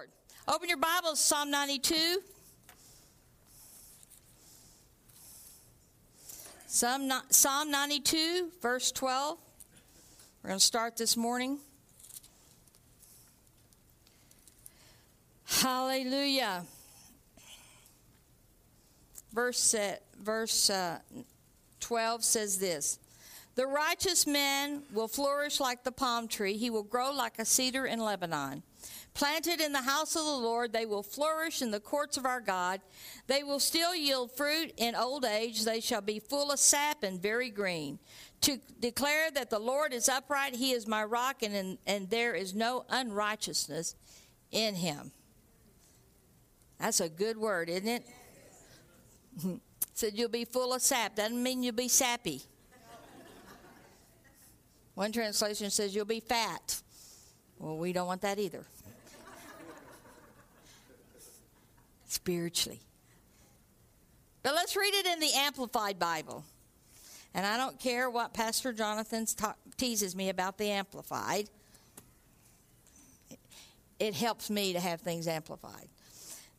Lord. Open your Bibles, Psalm 92. Psalm, Psalm 92, verse 12. We're going to start this morning. Hallelujah. Verse, verse uh, 12 says this The righteous man will flourish like the palm tree, he will grow like a cedar in Lebanon. Planted in the house of the Lord, they will flourish in the courts of our God. They will still yield fruit in old age. They shall be full of sap and very green. To declare that the Lord is upright, he is my rock, and, and there is no unrighteousness in him. That's a good word, isn't it? Said you'll be full of sap. Doesn't mean you'll be sappy. One translation says you'll be fat. Well, we don't want that either. Spiritually. But let's read it in the Amplified Bible. And I don't care what Pastor Jonathan ta- teases me about the Amplified, it helps me to have things amplified.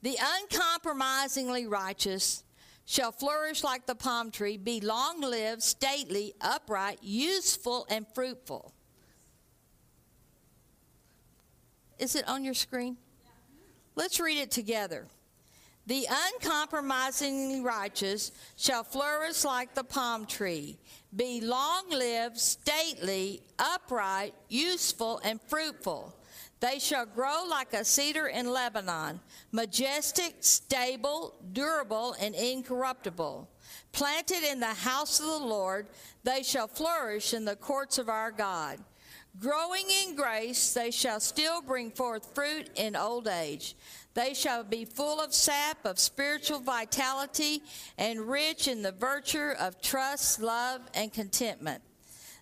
The uncompromisingly righteous shall flourish like the palm tree, be long lived, stately, upright, useful, and fruitful. Is it on your screen? Let's read it together. The uncompromisingly righteous shall flourish like the palm tree, be long lived, stately, upright, useful, and fruitful. They shall grow like a cedar in Lebanon, majestic, stable, durable, and incorruptible. Planted in the house of the Lord, they shall flourish in the courts of our God. Growing in grace, they shall still bring forth fruit in old age. They shall be full of sap of spiritual vitality and rich in the virtue of trust, love, and contentment.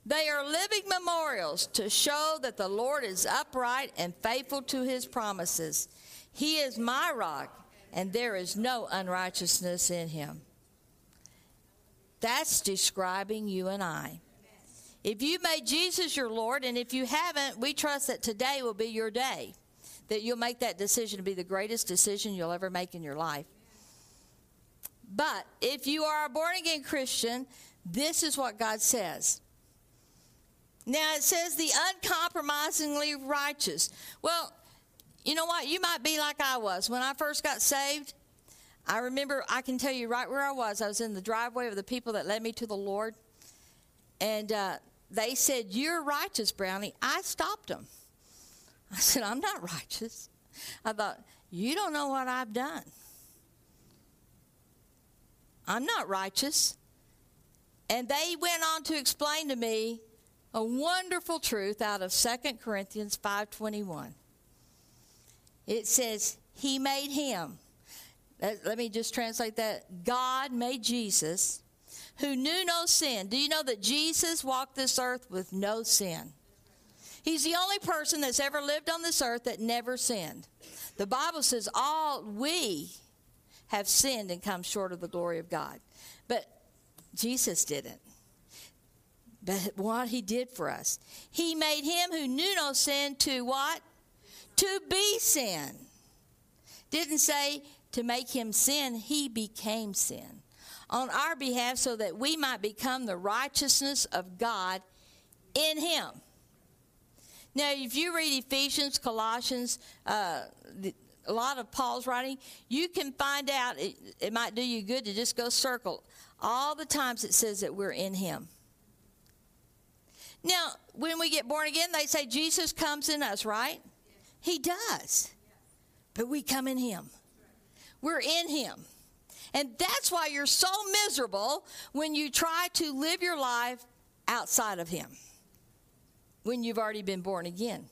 They are living memorials to show that the Lord is upright and faithful to his promises. He is my rock, and there is no unrighteousness in him. That's describing you and I. If you made Jesus your Lord, and if you haven't, we trust that today will be your day that you'll make that decision to be the greatest decision you'll ever make in your life. But if you are a born again Christian, this is what God says. Now it says the uncompromisingly righteous. Well, you know what? You might be like I was. When I first got saved, I remember, I can tell you right where I was. I was in the driveway of the people that led me to the Lord. And uh, they said, You're righteous, Brownie. I stopped them. I said, I'm not righteous. I thought, You don't know what I've done. I'm not righteous. And they went on to explain to me a wonderful truth out of 2 Corinthians 5:21. It says, "He made him." Let me just translate that. God made Jesus, who knew no sin. Do you know that Jesus walked this earth with no sin? He's the only person that's ever lived on this earth that never sinned. The Bible says all we have sinned and come short of the glory of God. But Jesus didn't. But what he did for us, he made him who knew no sin to what? To be sin. Didn't say to make him sin, he became sin on our behalf so that we might become the righteousness of God in him. Now, if you read Ephesians, Colossians, uh, the, a lot of Paul's writing, you can find out, it, it might do you good to just go circle all the times it says that we're in Him. Now, when we get born again, they say Jesus comes in us, right? He does. But we come in Him. We're in Him. And that's why you're so miserable when you try to live your life outside of Him when you've already been born again.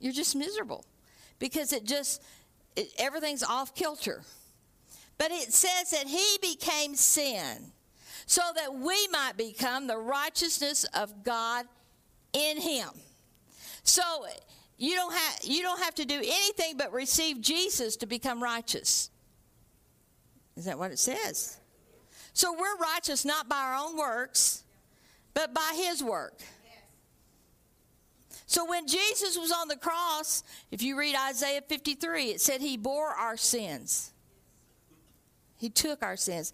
You're just miserable because it just, it, everything's off kilter. But it says that he became sin so that we might become the righteousness of God in him. So you don't have you don't have to do anything but receive Jesus to become righteous. Is that what it says? So we're righteous not by our own works, but by his work. So when Jesus was on the cross, if you read Isaiah 53, it said he bore our sins. He took our sins.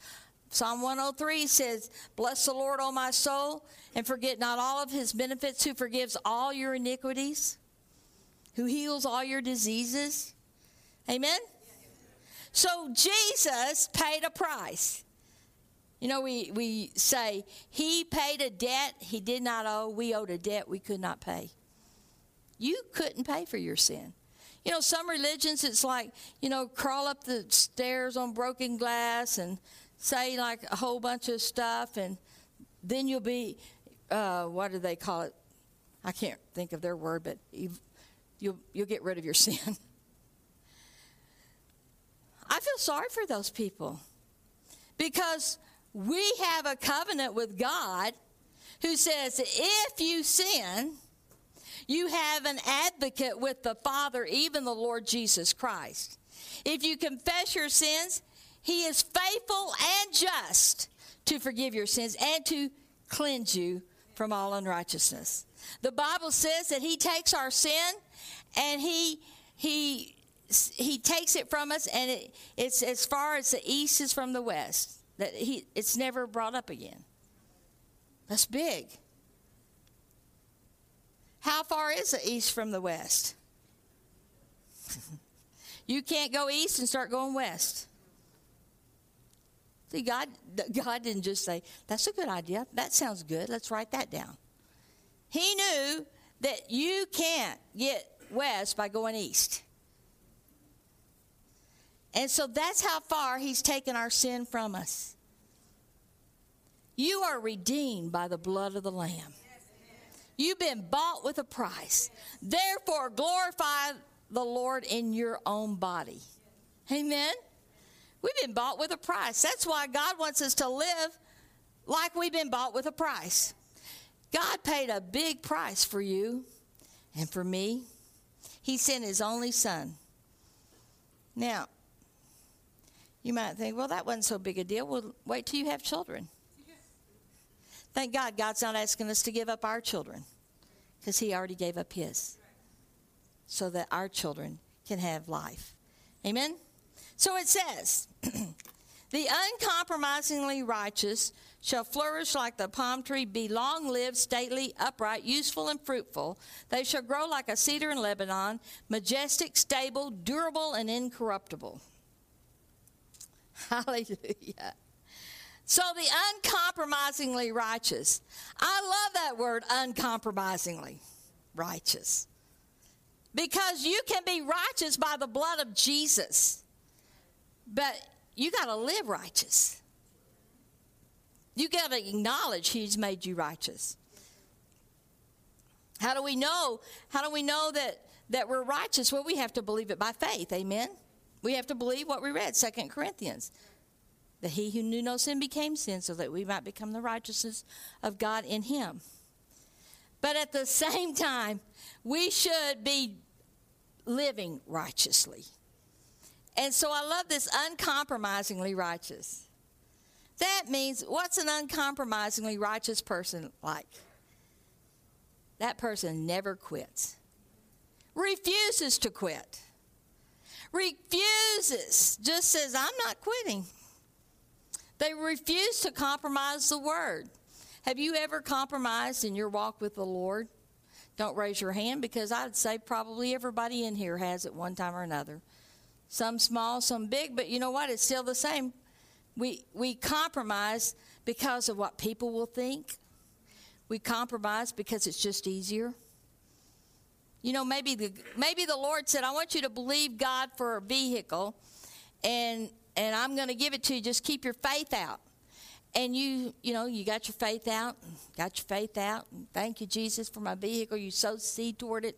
Psalm 103 says, Bless the Lord, O my soul, and forget not all of his benefits, who forgives all your iniquities, who heals all your diseases. Amen? So Jesus paid a price. You know, we, we say, He paid a debt he did not owe. We owed a debt we could not pay. You couldn't pay for your sin. You know, some religions, it's like, you know, crawl up the stairs on broken glass and say like a whole bunch of stuff, and then you'll be, uh, what do they call it? I can't think of their word, but you, you'll, you'll get rid of your sin. I feel sorry for those people because we have a covenant with God who says if you sin, you have an advocate with the Father, even the Lord Jesus Christ. If you confess your sins, he is faithful and just to forgive your sins and to cleanse you from all unrighteousness. The Bible says that he takes our sin and he he he takes it from us and it, it's as far as the east is from the west that he it's never brought up again that's big how far is the east from the west? You can't go east and start going west. See god god didn't just say that's a good idea. That sounds good. Let's write that down. He knew that you can't get west by going east. And so that's how far he's taken our sin from us. You are redeemed by the blood of the Lamb. You've been bought with a price. Therefore, glorify the Lord in your own body. Amen. We've been bought with a price. That's why God wants us to live like we've been bought with a price. God paid a big price for you and for me. He sent his only son. Now, you might think, well, that wasn't so big a deal. Well, wait till you have children. Thank God God's not asking us to give up our children because He already gave up His so that our children can have life. Amen? So it says, The uncompromisingly righteous shall flourish like the palm tree, be long lived, stately, upright, useful, and fruitful. They shall grow like a cedar in Lebanon, majestic, stable, durable, and incorruptible. Hallelujah. So the uncompromisingly righteous. I love that word, uncompromisingly righteous. Because you can be righteous by the blood of Jesus, but you got to live righteous. You got to acknowledge He's made you righteous. How do we know? How do we know that, that we're righteous? Well, we have to believe it by faith. Amen. We have to believe what we read, Second Corinthians. That he who knew no sin became sin so that we might become the righteousness of God in him. But at the same time, we should be living righteously. And so I love this uncompromisingly righteous. That means what's an uncompromisingly righteous person like? That person never quits, refuses to quit refuses, just says, I'm not quitting. They refuse to compromise the word. Have you ever compromised in your walk with the Lord? Don't raise your hand because I'd say probably everybody in here has at one time or another. Some small, some big, but you know what? It's still the same. We, we compromise because of what people will think. We compromise because it's just easier. You know, maybe the maybe the Lord said, "I want you to believe God for a vehicle, and and I'm going to give it to you. Just keep your faith out." And you, you know, you got your faith out, got your faith out. Thank you, Jesus, for my vehicle. You sowed seed toward it.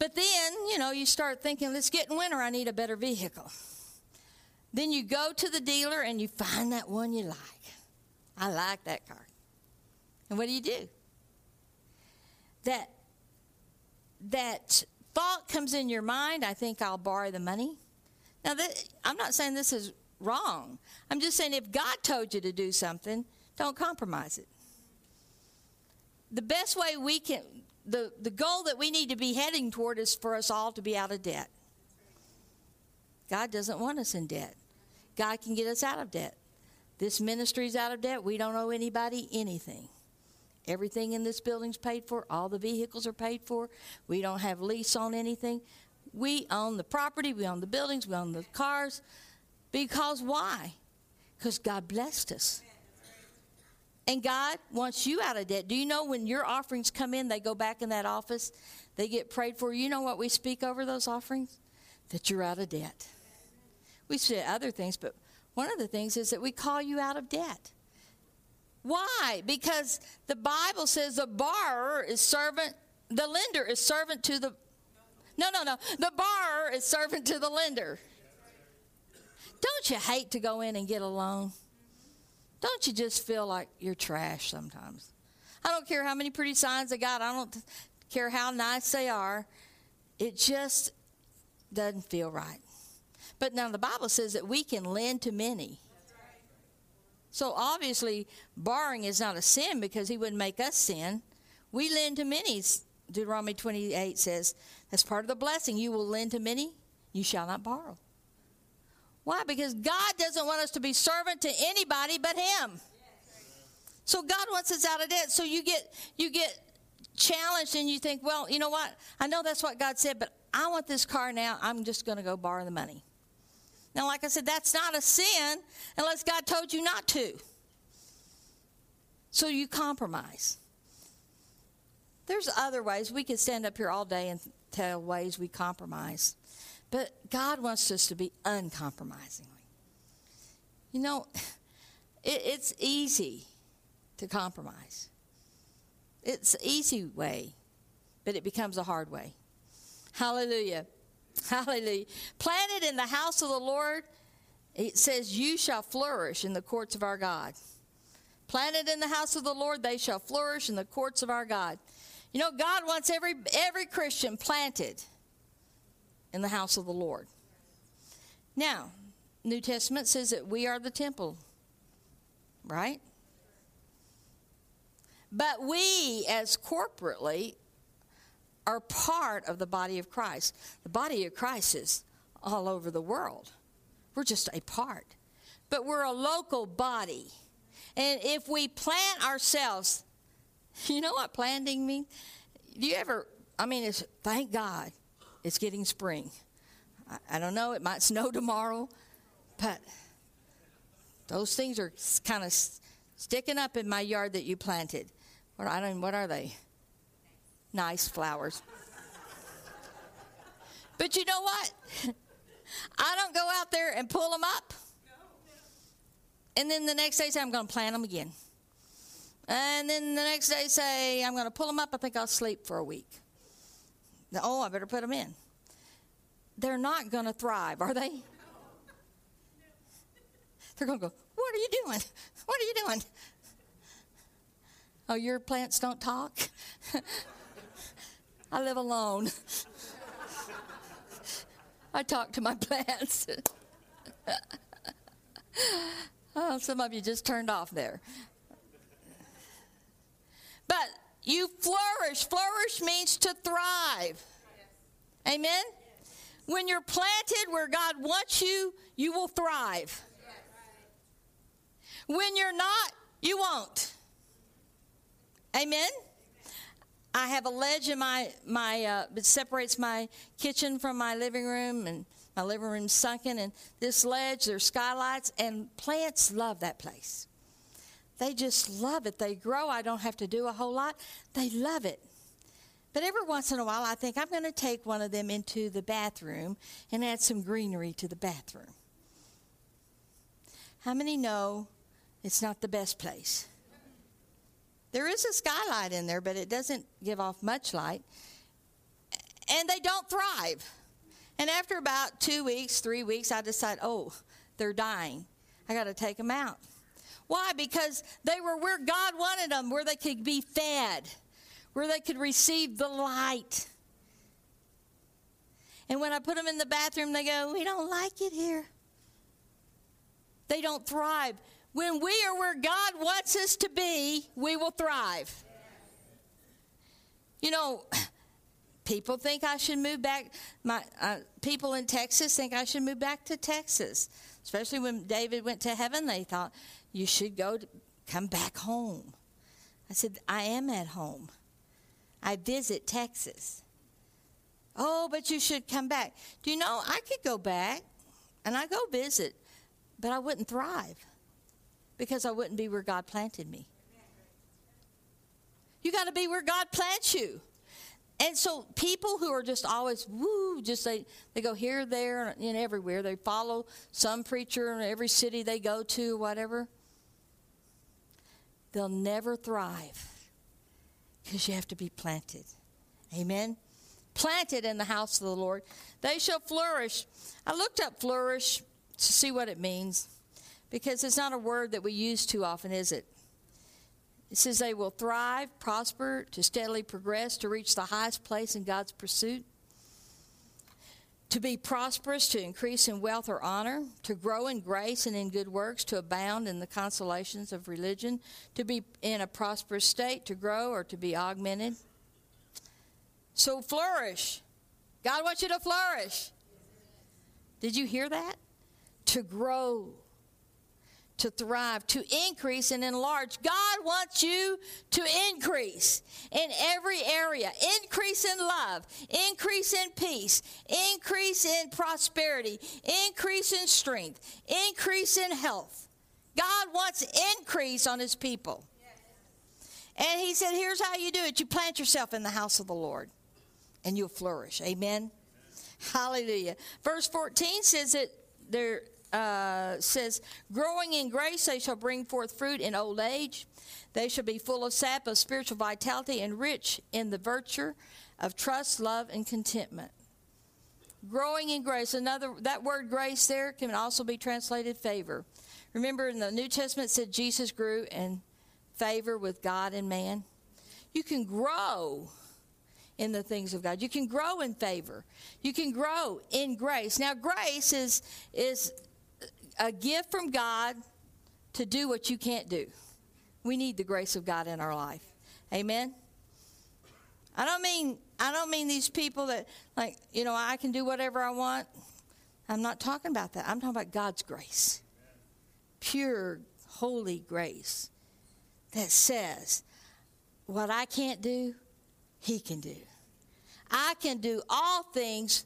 But then, you know, you start thinking, let's get in winter, I need a better vehicle. Then you go to the dealer and you find that one you like. I like that car. And what do you do? That that thought comes in your mind, I think I'll borrow the money. Now, I'm not saying this is wrong. I'm just saying if God told you to do something, don't compromise it. The best way we can the, the goal that we need to be heading toward is for us all to be out of debt. God doesn't want us in debt. God can get us out of debt. This ministry's out of debt. We don't owe anybody anything. Everything in this building's paid for. All the vehicles are paid for. We don't have lease on anything. We own the property. We own the buildings. We own the cars. Because why? Because God blessed us. And God wants you out of debt. Do you know when your offerings come in, they go back in that office, they get prayed for? You know what we speak over those offerings? That you're out of debt. We say other things, but one of the things is that we call you out of debt. Why? Because the Bible says the borrower is servant, the lender is servant to the. No, no, no. The borrower is servant to the lender. Don't you hate to go in and get a loan? Don't you just feel like you're trash sometimes? I don't care how many pretty signs they got, I don't care how nice they are. It just doesn't feel right. But now the Bible says that we can lend to many. So obviously, borrowing is not a sin because he wouldn't make us sin. We lend to many. Deuteronomy 28 says, that's part of the blessing. You will lend to many, you shall not borrow. Why? Because God doesn't want us to be servant to anybody but Him. So God wants us out of debt. So you get you get challenged and you think, well, you know what? I know that's what God said, but I want this car now. I'm just going to go borrow the money. Now, like I said, that's not a sin unless God told you not to. So you compromise. There's other ways. We could stand up here all day and tell ways we compromise. But God wants us to be uncompromisingly. You know, it, it's easy to compromise. It's an easy way, but it becomes a hard way. Hallelujah. Hallelujah. Planted in the house of the Lord, it says, You shall flourish in the courts of our God. Planted in the house of the Lord, they shall flourish in the courts of our God. You know, God wants every every Christian planted in the house of the Lord. Now, New Testament says that we are the temple, right? But we, as corporately, are part of the body of Christ. The body of Christ is all over the world. We're just a part. But we're a local body. And if we plant ourselves, you know what planting means? Do you ever, I mean, it's thank God it's getting spring. I, I don't know, it might snow tomorrow, but those things are kind of sticking up in my yard that you planted. What, I don't, what are they? Nice flowers. but you know what? I don't go out there and pull them up. And then the next day I'm going to plant them again. And then the next day say, I'm going to pull them up. I think I'll sleep for a week. Oh, I better put them in. They're not going to thrive, are they? They're going to go, What are you doing? What are you doing? Oh, your plants don't talk? I live alone. I talk to my plants. oh, some of you just turned off there. But you flourish. Flourish means to thrive. Amen? When you're planted where God wants you, you will thrive. When you're not, you won't. Amen? I have a ledge in my, my uh, it separates my kitchen from my living room, and my living room's sunken. And this ledge, there's skylights, and plants love that place. They just love it. They grow. I don't have to do a whole lot. They love it. But every once in a while, I think I'm going to take one of them into the bathroom and add some greenery to the bathroom. How many know it's not the best place? There is a skylight in there, but it doesn't give off much light. And they don't thrive. And after about two weeks, three weeks, I decide, oh, they're dying. I got to take them out. Why? Because they were where God wanted them, where they could be fed, where they could receive the light. And when I put them in the bathroom, they go, We don't like it here. They don't thrive. When we are where God wants us to be, we will thrive. You know, people think I should move back. My uh, people in Texas think I should move back to Texas. Especially when David went to heaven, they thought you should go to, come back home. I said I am at home. I visit Texas. Oh, but you should come back. Do you know I could go back and I go visit, but I wouldn't thrive because I wouldn't be where God planted me. You got to be where God plants you. And so people who are just always woo, just they they go here, there, and everywhere. They follow some preacher in every city they go to, whatever. They'll never thrive because you have to be planted. Amen. Planted in the house of the Lord, they shall flourish. I looked up flourish to see what it means because it's not a word that we use too often, is it? It says they will thrive, prosper, to steadily progress, to reach the highest place in God's pursuit, to be prosperous, to increase in wealth or honor, to grow in grace and in good works, to abound in the consolations of religion, to be in a prosperous state, to grow or to be augmented. So flourish. God wants you to flourish. Did you hear that? To grow to thrive, to increase and enlarge. God wants you to increase in every area. Increase in love, increase in peace, increase in prosperity, increase in strength, increase in health. God wants increase on his people. And he said, here's how you do it. You plant yourself in the house of the Lord and you'll flourish. Amen. Hallelujah. Verse 14 says that there uh, says, Growing in grace, they shall bring forth fruit in old age. They shall be full of sap of spiritual vitality and rich in the virtue of trust, love, and contentment. Growing in grace. Another that word grace there can also be translated favor. Remember in the New Testament it said Jesus grew in favor with God and man. You can grow in the things of God. You can grow in favor. You can grow in grace. Now grace is is a gift from God to do what you can't do. We need the grace of God in our life. Amen. I don't mean I don't mean these people that like, you know, I can do whatever I want. I'm not talking about that. I'm talking about God's grace. Pure, holy grace that says what I can't do, he can do. I can do all things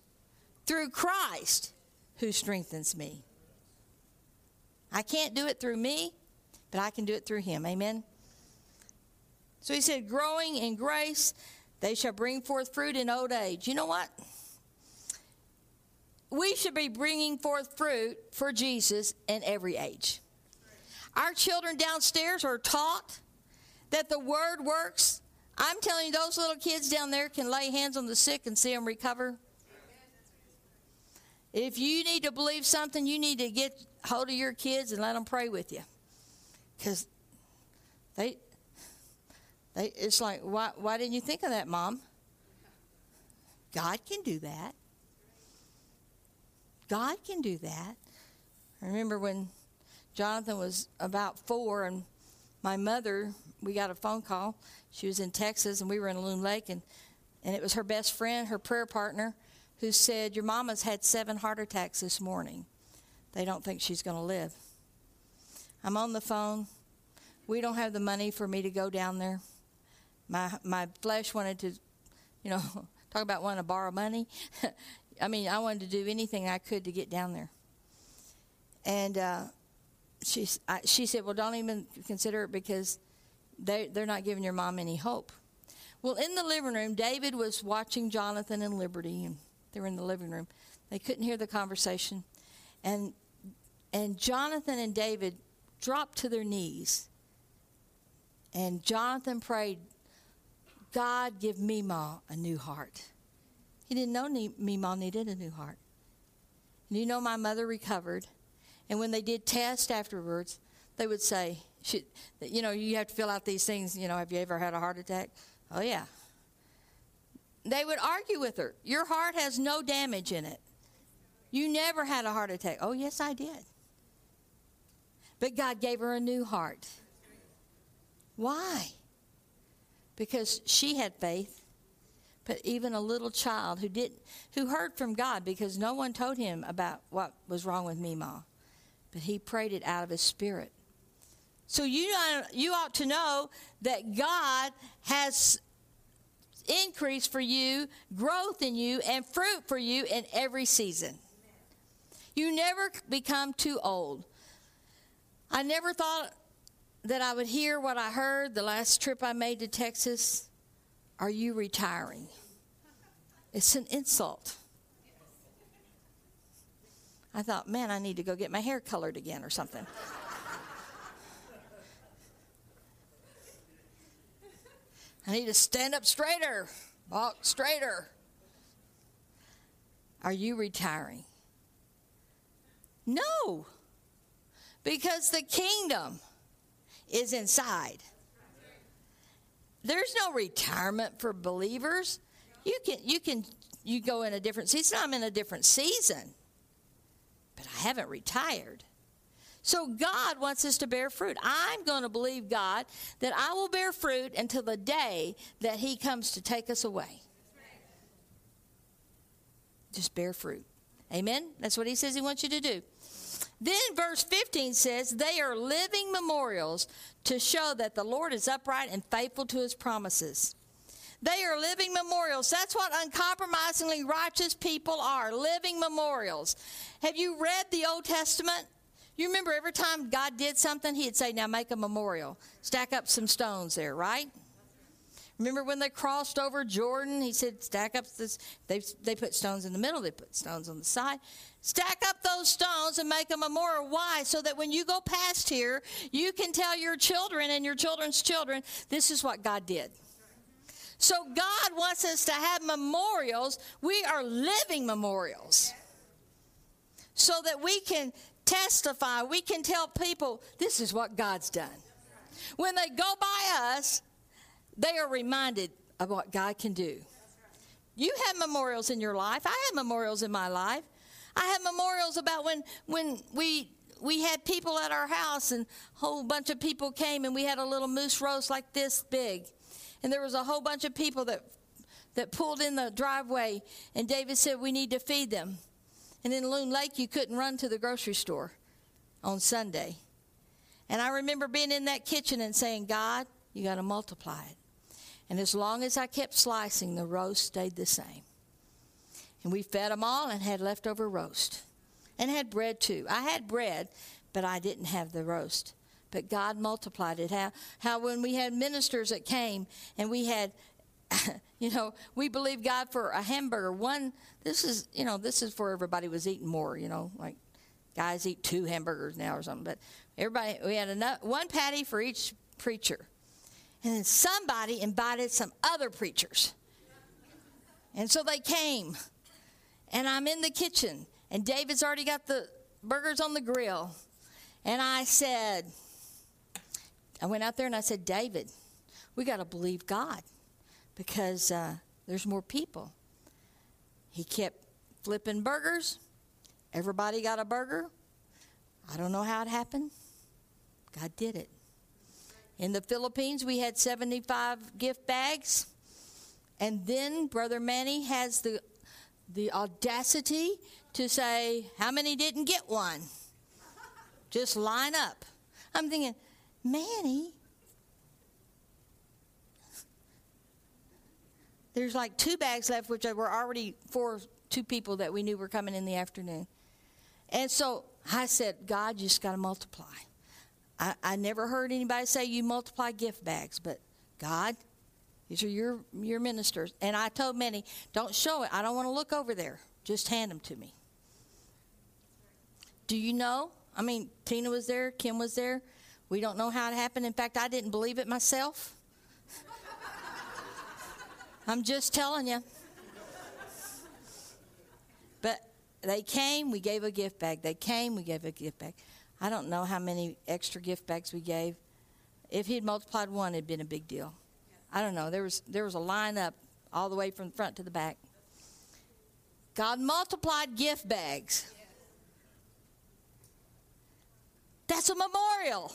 through Christ who strengthens me. I can't do it through me, but I can do it through him. Amen. So he said, growing in grace, they shall bring forth fruit in old age. You know what? We should be bringing forth fruit for Jesus in every age. Our children downstairs are taught that the word works. I'm telling you, those little kids down there can lay hands on the sick and see them recover. If you need to believe something, you need to get hold of your kids and let them pray with you. Because they, they, it's like, why, why didn't you think of that, Mom? God can do that. God can do that. I remember when Jonathan was about four, and my mother, we got a phone call. She was in Texas, and we were in Loon Lake, and, and it was her best friend, her prayer partner, who said, Your mama's had seven heart attacks this morning. They don't think she's going to live. I'm on the phone. We don't have the money for me to go down there. My, my flesh wanted to, you know, talk about wanting to borrow money. I mean, I wanted to do anything I could to get down there. And uh, she, I, she said, Well, don't even consider it because they, they're not giving your mom any hope. Well, in the living room, David was watching Jonathan and Liberty, and they were in the living room. They couldn't hear the conversation. And, and Jonathan and David dropped to their knees. And Jonathan prayed, God, give Mima a new heart. He didn't know Mima needed a new heart. And you know, my mother recovered. And when they did tests afterwards, they would say, you know, you have to fill out these things. You know, have you ever had a heart attack? Oh, yeah they would argue with her. Your heart has no damage in it. You never had a heart attack. Oh, yes, I did. But God gave her a new heart. Why? Because she had faith but even a little child who didn't who heard from God because no one told him about what was wrong with Mima. But he prayed it out of his spirit. So you you ought to know that God has increase for you, growth in you, and fruit for you in every season. You never become too old. I never thought that I would hear what I heard the last trip I made to Texas. Are you retiring? It's an insult. I thought, man, I need to go get my hair colored again or something. I need to stand up straighter, walk straighter. Are you retiring? No, because the kingdom is inside. There's no retirement for believers. You can you can you go in a different season. I'm in a different season. But I haven't retired. So God wants us to bear fruit. I'm going to believe God that I will bear fruit until the day that He comes to take us away. Just bear fruit. Amen? That's what He says He wants you to do. Then verse 15 says, They are living memorials to show that the Lord is upright and faithful to His promises. They are living memorials. That's what uncompromisingly righteous people are living memorials. Have you read the Old Testament? You remember every time God did something, He'd say, Now make a memorial. Stack up some stones there, right? Remember when they crossed over Jordan? He said, Stack up this. They, they put stones in the middle, they put stones on the side. Stack up those stones and make a memorial. Why? So that when you go past here, you can tell your children and your children's children, this is what God did. So God wants us to have memorials. We are living memorials. So that we can testify, we can tell people this is what God's done. When they go by us, they are reminded of what God can do. You have memorials in your life. I have memorials in my life. I have memorials about when when we we had people at our house and a whole bunch of people came and we had a little moose roast like this big. And there was a whole bunch of people that that pulled in the driveway and David said we need to feed them. And in Loon Lake, you couldn't run to the grocery store on Sunday. And I remember being in that kitchen and saying, God, you got to multiply it. And as long as I kept slicing, the roast stayed the same. And we fed them all and had leftover roast. And had bread too. I had bread, but I didn't have the roast. But God multiplied it. How, how when we had ministers that came and we had you know, we believe God for a hamburger. One, this is, you know, this is for everybody was eating more, you know, like guys eat two hamburgers now or something. But everybody, we had enough, one patty for each preacher. And then somebody invited some other preachers. And so they came. And I'm in the kitchen. And David's already got the burgers on the grill. And I said, I went out there and I said, David, we got to believe God because uh, there's more people. He kept flipping burgers. Everybody got a burger. I don't know how it happened. God did it. In the Philippines, we had 75 gift bags. And then Brother Manny has the, the audacity to say, How many didn't get one? Just line up. I'm thinking, Manny, There's like two bags left, which were already for two people that we knew were coming in the afternoon. And so I said, God, you just got to multiply. I, I never heard anybody say you multiply gift bags, but God, these are your, your ministers. And I told Manny, don't show it. I don't want to look over there. Just hand them to me. Do you know? I mean, Tina was there, Kim was there. We don't know how it happened. In fact, I didn't believe it myself. I'm just telling you. But they came, we gave a gift bag. They came, we gave a gift bag. I don't know how many extra gift bags we gave. If he'd multiplied one, it'd been a big deal. I don't know. There was there was a line up all the way from the front to the back. God multiplied gift bags. That's a memorial.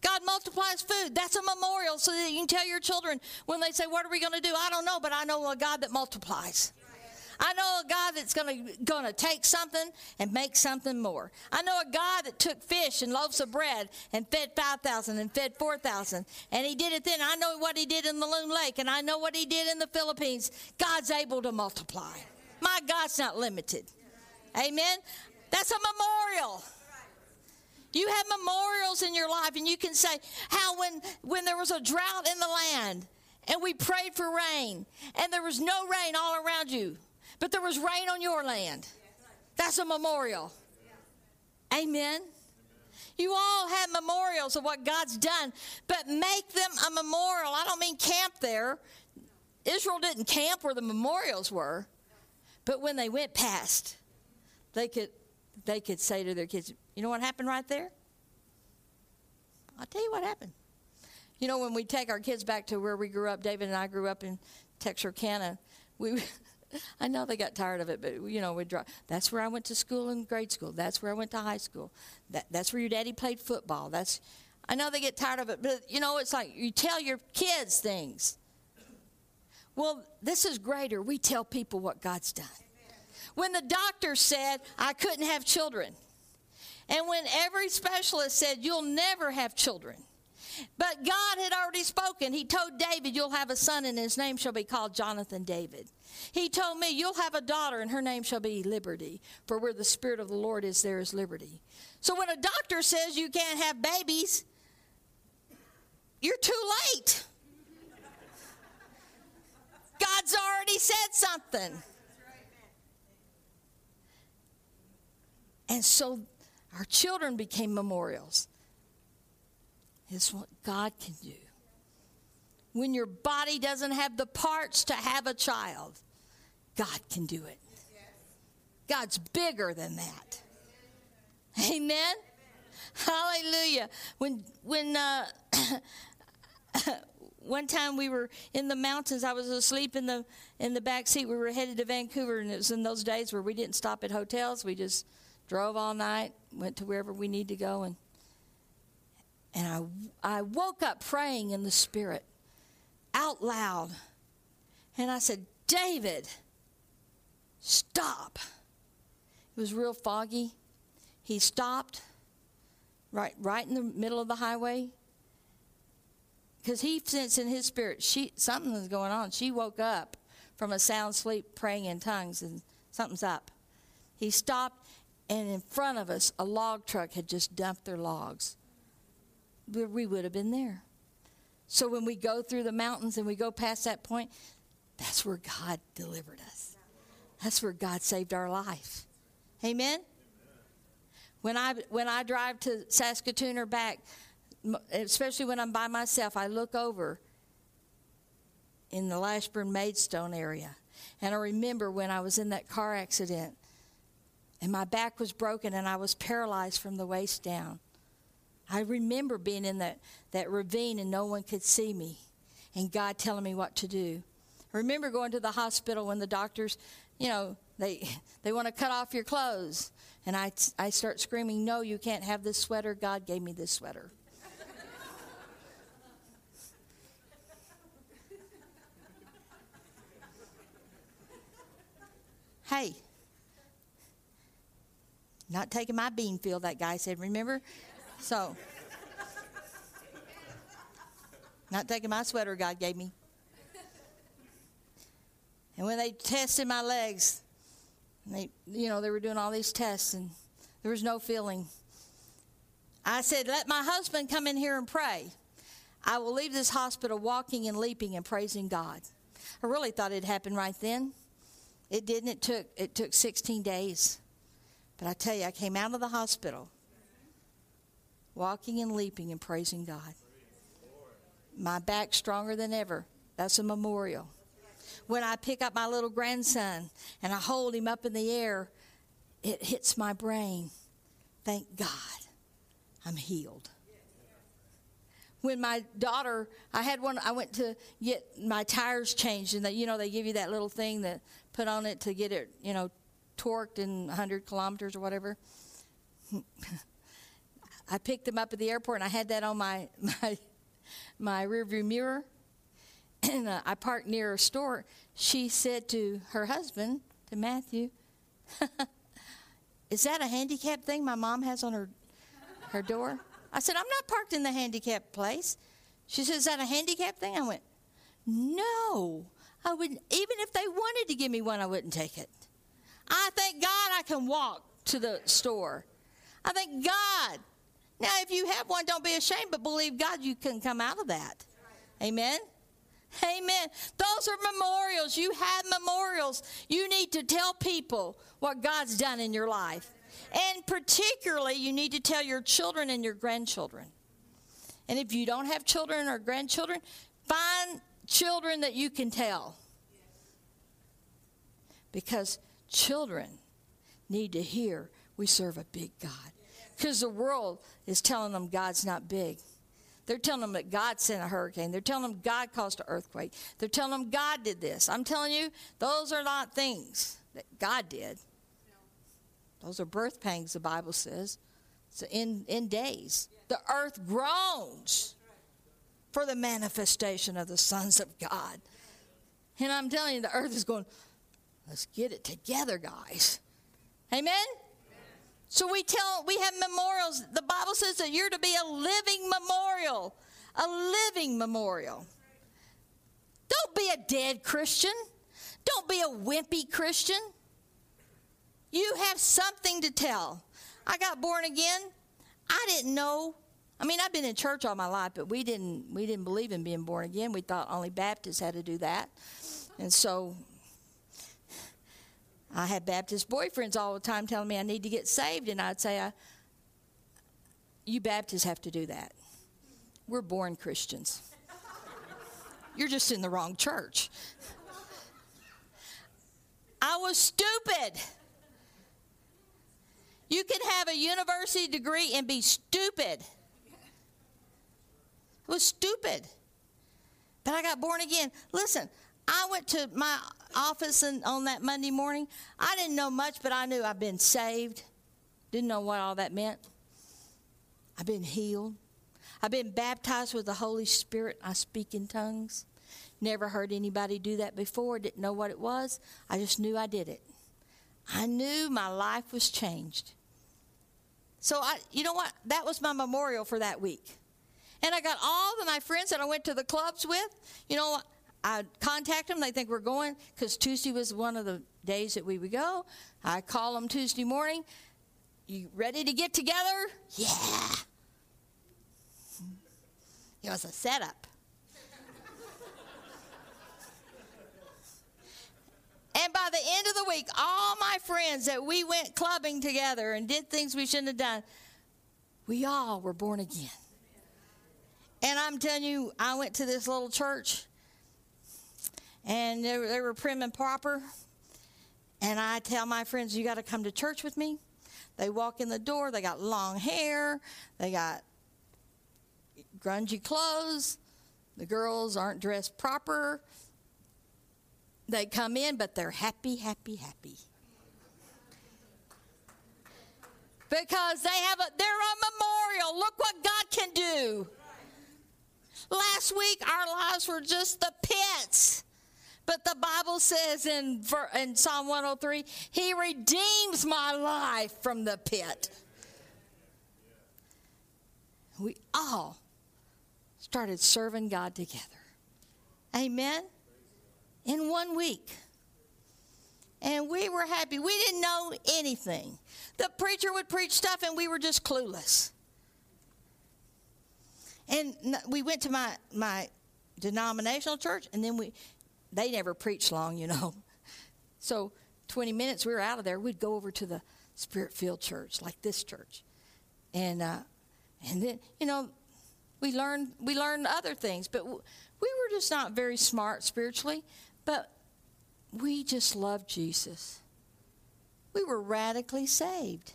God multiplies food. That's a memorial so that you can tell your children when they say, What are we going to do? I don't know, but I know a God that multiplies. I know a God that's going to going to take something and make something more. I know a God that took fish and loaves of bread and fed 5,000 and fed 4,000 and he did it then. I know what he did in the Loon Lake and I know what he did in the Philippines. God's able to multiply. My God's not limited. Amen. That's a memorial. You have memorials in your life and you can say how when when there was a drought in the land and we prayed for rain and there was no rain all around you but there was rain on your land. That's a memorial. Amen. You all have memorials of what God's done, but make them a memorial. I don't mean camp there. Israel didn't camp where the memorials were, but when they went past, they could they could say to their kids, "You know what happened right there?" I'll tell you what happened. You know, when we take our kids back to where we grew up, David and I grew up in Texarkana. We I know they got tired of it, but you know, we drive. That's where I went to school in grade school. That's where I went to high school. That, that's where your daddy played football. That's. I know they get tired of it, but you know, it's like you tell your kids things. Well, this is greater. We tell people what God's done. When the doctor said I couldn't have children, and when every specialist said you'll never have children, but God had already spoken. He told David, You'll have a son, and his name shall be called Jonathan David. He told me, You'll have a daughter, and her name shall be Liberty. For where the Spirit of the Lord is, there is liberty. So when a doctor says you can't have babies, you're too late. God's already said something. And so our children became memorials. It's what God can do. When your body doesn't have the parts to have a child, God can do it. God's bigger than that. Amen. Hallelujah. When when uh, one time we were in the mountains, I was asleep in the in the back seat. We were headed to Vancouver, and it was in those days where we didn't stop at hotels. We just drove all night, went to wherever we need to go, and and I I woke up praying in the spirit out loud, and I said, David. Stop. It was real foggy. He stopped right right in the middle of the highway because he sensed in his spirit she something was going on. She woke up from a sound sleep praying in tongues and something's up. He stopped and in front of us a log truck had just dumped their logs. We would have been there. So when we go through the mountains and we go past that point, that's where God delivered us. That's where God saved our life. Amen? When I, when I drive to Saskatoon or back, especially when I'm by myself, I look over in the Lashburn Maidstone area. And I remember when I was in that car accident and my back was broken and I was paralyzed from the waist down. I remember being in that, that ravine and no one could see me and God telling me what to do. I remember going to the hospital when the doctors you know, they they want to cut off your clothes. And I, I start screaming, No, you can't have this sweater. God gave me this sweater. hey, not taking my bean field, that guy said, remember? So, not taking my sweater God gave me. And when they tested my legs, they, you know, they were doing all these tests and there was no feeling. I said, Let my husband come in here and pray. I will leave this hospital walking and leaping and praising God. I really thought it happened right then. It didn't. It took it took 16 days. But I tell you, I came out of the hospital walking and leaping and praising God. My back stronger than ever. That's a memorial when I pick up my little grandson and I hold him up in the air, it hits my brain. Thank God I'm healed. When my daughter, I had one, I went to get my tires changed, and they, you know, they give you that little thing that put on it to get it, you know, torqued in 100 kilometers or whatever. I picked them up at the airport and I had that on my my my rearview mirror. And uh, I parked near a store. She said to her husband, to Matthew, "Is that a handicap thing my mom has on her her door?" I said, "I'm not parked in the handicap place." She said, "Is that a handicap thing?" I went, "No, I wouldn't. Even if they wanted to give me one, I wouldn't take it. I thank God I can walk to the store. I thank God now, if you have one, don't be ashamed, but believe God you can come out of that. Amen. Amen. Those are memorials. You have memorials. You need to tell people what God's done in your life. And particularly, you need to tell your children and your grandchildren. And if you don't have children or grandchildren, find children that you can tell. Because children need to hear we serve a big God. Because the world is telling them God's not big. They're telling them that God sent a hurricane. They're telling them God caused an earthquake. They're telling them God did this. I'm telling you, those are not things that God did. Those are birth pangs, the Bible says. So in, in days, the earth groans for the manifestation of the sons of God. And I'm telling you, the earth is going, let's get it together, guys. Amen? So we tell, we have memorials. The Bible says that you're to be a living memorial, a living memorial. Don't be a dead Christian. Don't be a wimpy Christian. You have something to tell. I got born again. I didn't know. I mean, I've been in church all my life, but we didn't we didn't believe in being born again. We thought only Baptists had to do that. And so I had Baptist boyfriends all the time telling me I need to get saved, and I'd say, You Baptists have to do that. We're born Christians. You're just in the wrong church. I was stupid. You can have a university degree and be stupid. I was stupid. But I got born again. Listen, I went to my office and on that Monday morning. I didn't know much, but I knew I've been saved. Didn't know what all that meant. I've been healed. I've been baptized with the Holy Spirit. I speak in tongues. Never heard anybody do that before. Didn't know what it was. I just knew I did it. I knew my life was changed. So I, you know what? That was my memorial for that week. And I got all of my friends that I went to the clubs with. You know, I contact them. They think we're going because Tuesday was one of the days that we would go. I call them Tuesday morning. You ready to get together? Yeah. It was a setup. and by the end of the week, all my friends that we went clubbing together and did things we shouldn't have done, we all were born again. And I'm telling you, I went to this little church and they were, they were prim and proper. And I tell my friends, you got to come to church with me. They walk in the door, they got long hair, they got grungy clothes. The girls aren't dressed proper. They come in, but they're happy, happy, happy. Because they have a they're a memorial. Look what God can do. Last week our lives were just the pits. But the Bible says in, in Psalm 103, He redeems my life from the pit. We all started serving God together. Amen? In one week. And we were happy. We didn't know anything. The preacher would preach stuff and we were just clueless. And we went to my, my denominational church and then we they never preach long, you know. So 20 minutes, we were out of there. We'd go over to the Spirit filled church, like this church. And, uh, and then, you know, we learned, we learned other things, but w- we were just not very smart spiritually, but we just loved Jesus. We were radically saved.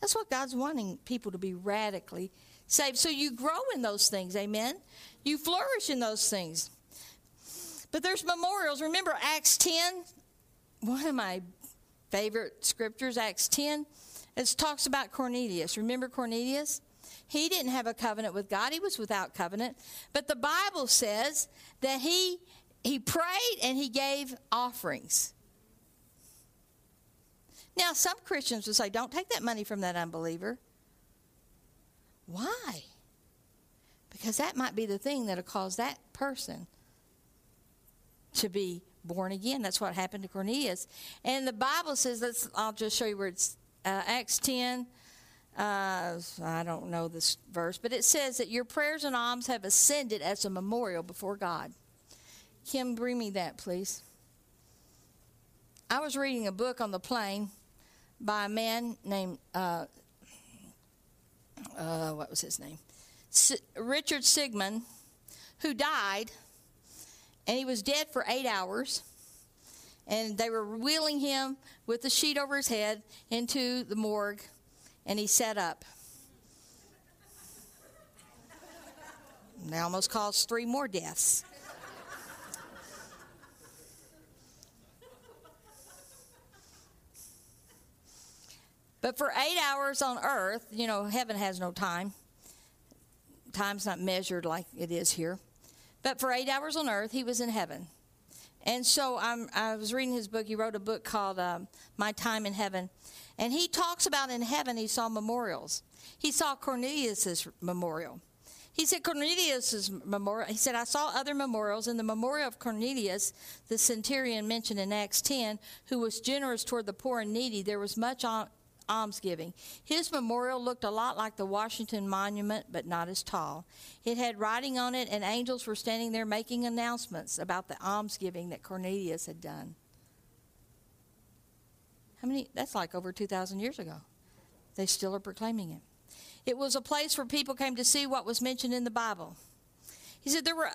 That's what God's wanting people to be radically saved. So you grow in those things, amen? You flourish in those things. But there's memorials. Remember Acts 10? One of my favorite scriptures, Acts 10. It talks about Cornelius. Remember Cornelius? He didn't have a covenant with God. He was without covenant. But the Bible says that he he prayed and he gave offerings. Now, some Christians will say, don't take that money from that unbeliever. Why? Because that might be the thing that'll cause that person to be born again. That's what happened to Cornelius. And the Bible says, let's, I'll just show you where it's uh, Acts 10. Uh, I don't know this verse, but it says that your prayers and alms have ascended as a memorial before God. Kim, bring me that, please. I was reading a book on the plane by a man named, uh, uh, what was his name? S- Richard Sigmund, who died, and he was dead for eight hours. And they were wheeling him with the sheet over his head into the morgue, and he sat up. They almost caused three more deaths. But for eight hours on earth, you know, heaven has no time. Time's not measured like it is here. But for eight hours on earth, he was in heaven. And so I'm, i was reading his book. He wrote a book called um, My Time in Heaven. And he talks about in heaven, he saw memorials. He saw Cornelius's memorial. He said Cornelius's memorial. He said I saw other memorials, in the memorial of Cornelius, the centurion mentioned in Acts 10, who was generous toward the poor and needy. There was much almsgiving. His memorial looked a lot like the Washington Monument, but not as tall. It had writing on it, and angels were standing there making announcements about the almsgiving that Cornelius had done. How many? That's like over 2,000 years ago. They still are proclaiming it. It was a place where people came to see what was mentioned in the Bible. He said there were,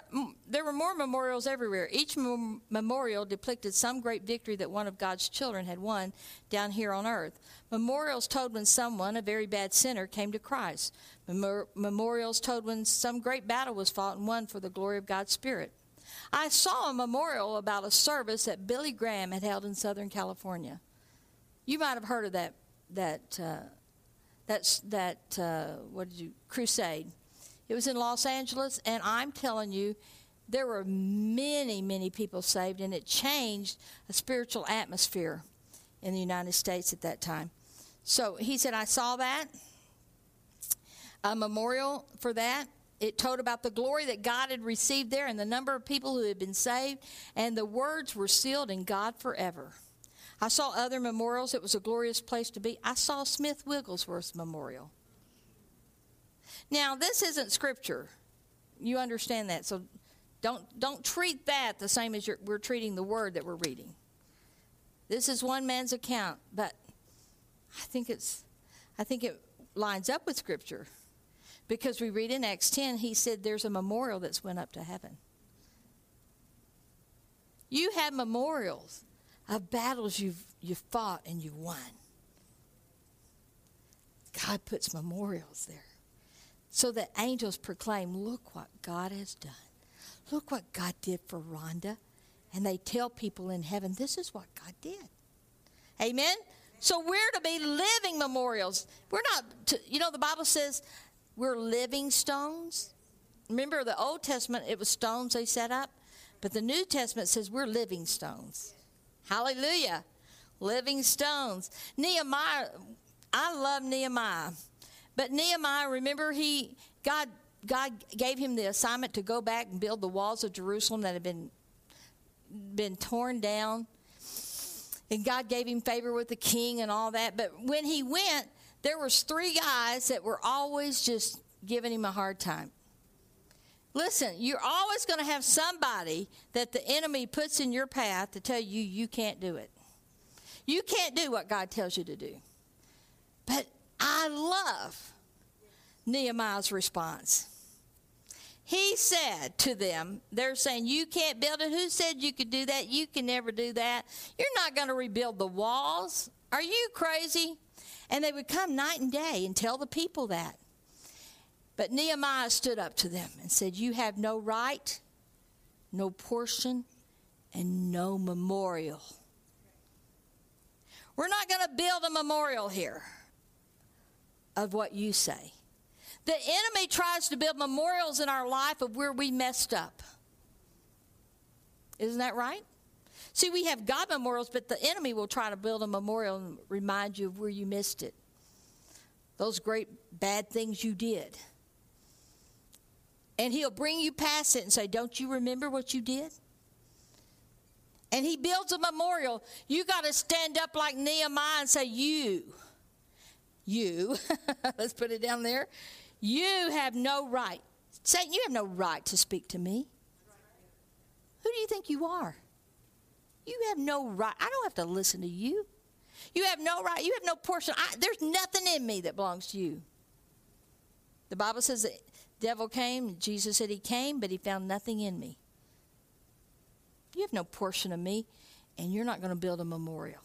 there were more memorials everywhere. Each memorial depicted some great victory that one of God's children had won down here on earth. Memorials told when someone, a very bad sinner, came to Christ. Mem- memorials told when some great battle was fought and won for the glory of God's Spirit. I saw a memorial about a service that Billy Graham had held in Southern California. You might have heard of that that uh, that's that uh, what did you crusade it was in Los Angeles, and I'm telling you, there were many, many people saved, and it changed a spiritual atmosphere in the United States at that time. So he said, I saw that, a memorial for that. It told about the glory that God had received there and the number of people who had been saved, and the words were sealed in God forever. I saw other memorials. It was a glorious place to be. I saw Smith Wigglesworth's memorial. Now, this isn't scripture. You understand that. So don't don't treat that the same as we're treating the word that we're reading. This is one man's account, but I think it's I think it lines up with scripture. Because we read in Acts 10, he said there's a memorial that's went up to heaven. You have memorials of battles you've, you've fought and you won. God puts memorials there so that angels proclaim, Look what God has done. Look what God did for Rhonda. And they tell people in heaven, This is what God did. Amen? So we're to be living memorials. We're not, to, you know, the Bible says we're living stones. Remember, the Old Testament, it was stones they set up. But the New Testament says we're living stones. Hallelujah. Living stones. Nehemiah, I love Nehemiah but Nehemiah, remember, he God God gave him the assignment to go back and build the walls of Jerusalem that had been been torn down. And God gave him favor with the king and all that. But when he went, there was three guys that were always just giving him a hard time. Listen, you're always going to have somebody that the enemy puts in your path to tell you you can't do it. You can't do what God tells you to do. But I love Nehemiah's response. He said to them, they're saying, You can't build it. Who said you could do that? You can never do that. You're not going to rebuild the walls. Are you crazy? And they would come night and day and tell the people that. But Nehemiah stood up to them and said, You have no right, no portion, and no memorial. We're not going to build a memorial here of what you say. The enemy tries to build memorials in our life of where we messed up. Isn't that right? See, we have God memorials, but the enemy will try to build a memorial and remind you of where you missed it. Those great bad things you did. And he'll bring you past it and say, Don't you remember what you did? And he builds a memorial. You got to stand up like Nehemiah and say, You, you, let's put it down there. You have no right. Satan, you have no right to speak to me. Who do you think you are? You have no right. I don't have to listen to you. You have no right. You have no portion. I, there's nothing in me that belongs to you. The Bible says the devil came. Jesus said he came, but he found nothing in me. You have no portion of me, and you're not going to build a memorial.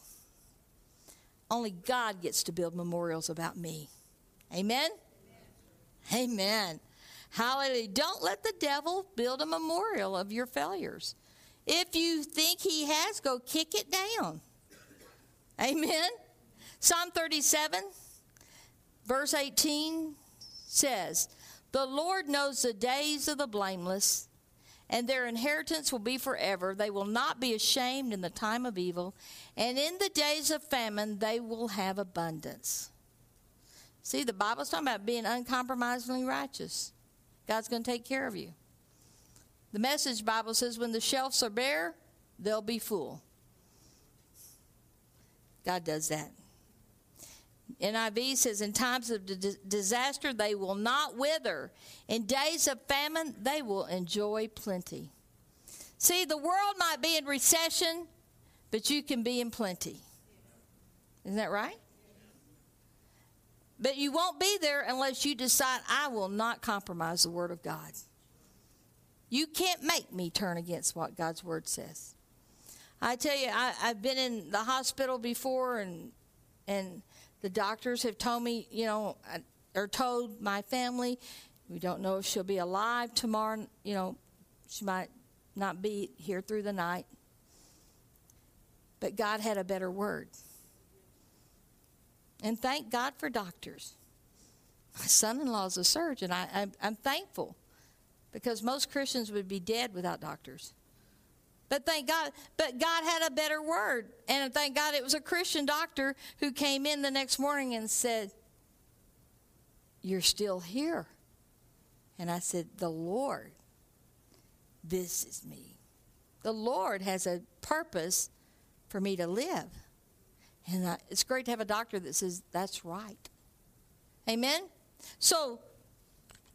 Only God gets to build memorials about me. Amen? Amen. Hallelujah. Don't let the devil build a memorial of your failures. If you think he has, go kick it down. Amen. Psalm 37, verse 18 says, The Lord knows the days of the blameless, and their inheritance will be forever. They will not be ashamed in the time of evil, and in the days of famine they will have abundance. See, the Bible's talking about being uncompromisingly righteous. God's going to take care of you. The message Bible says when the shelves are bare, they'll be full. God does that. NIV says, In times of disaster, they will not wither. In days of famine, they will enjoy plenty. See, the world might be in recession, but you can be in plenty. Isn't that right? But you won't be there unless you decide, I will not compromise the Word of God. You can't make me turn against what God's Word says. I tell you, I, have been in the hospital before, and and the doctors have told me, you know, uh, or told my family, we don't know if she'll be alive tomorrow. You know, she might not be here through the night. But God had a better word. And thank God for doctors. My son in law is a surgeon. I, I'm thankful because most Christians would be dead without doctors. But thank God, but God had a better word. And thank God it was a Christian doctor who came in the next morning and said, You're still here. And I said, The Lord, this is me. The Lord has a purpose for me to live. And I, it's great to have a doctor that says, That's right. Amen? So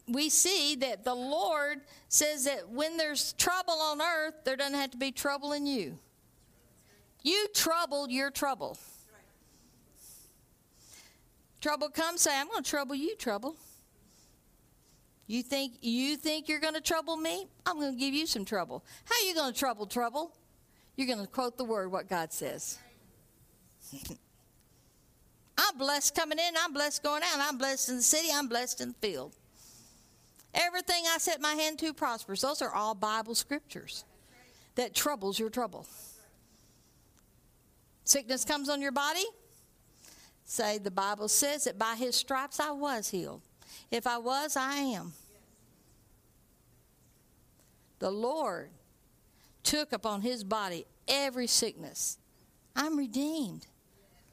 we see that the Lord says that when there's trouble on earth, there doesn't have to be trouble in you. You troubled your trouble. Trouble comes, say, I'm going to trouble you, trouble. You think you think you're going to trouble me? I'm going to give you some trouble. How are you going to trouble trouble? You're going to quote the word what God says. I'm blessed coming in, I'm blessed going out, I'm blessed in the city, I'm blessed in the field. Everything I set my hand to prospers. Those are all Bible scriptures that troubles your trouble. Sickness comes on your body. Say, the Bible says that by his stripes I was healed. If I was, I am. The Lord took upon his body every sickness. I'm redeemed.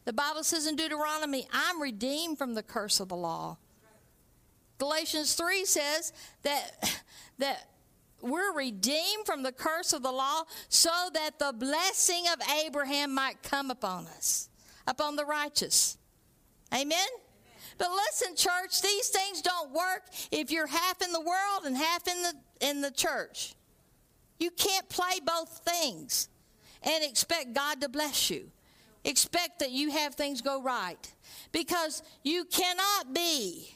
The Bible says in Deuteronomy, I'm redeemed from the curse of the law. Galatians 3 says that, that we're redeemed from the curse of the law so that the blessing of Abraham might come upon us, upon the righteous. Amen? But listen, church, these things don't work if you're half in the world and half in the, in the church. You can't play both things and expect God to bless you. Expect that you have things go right. Because you cannot be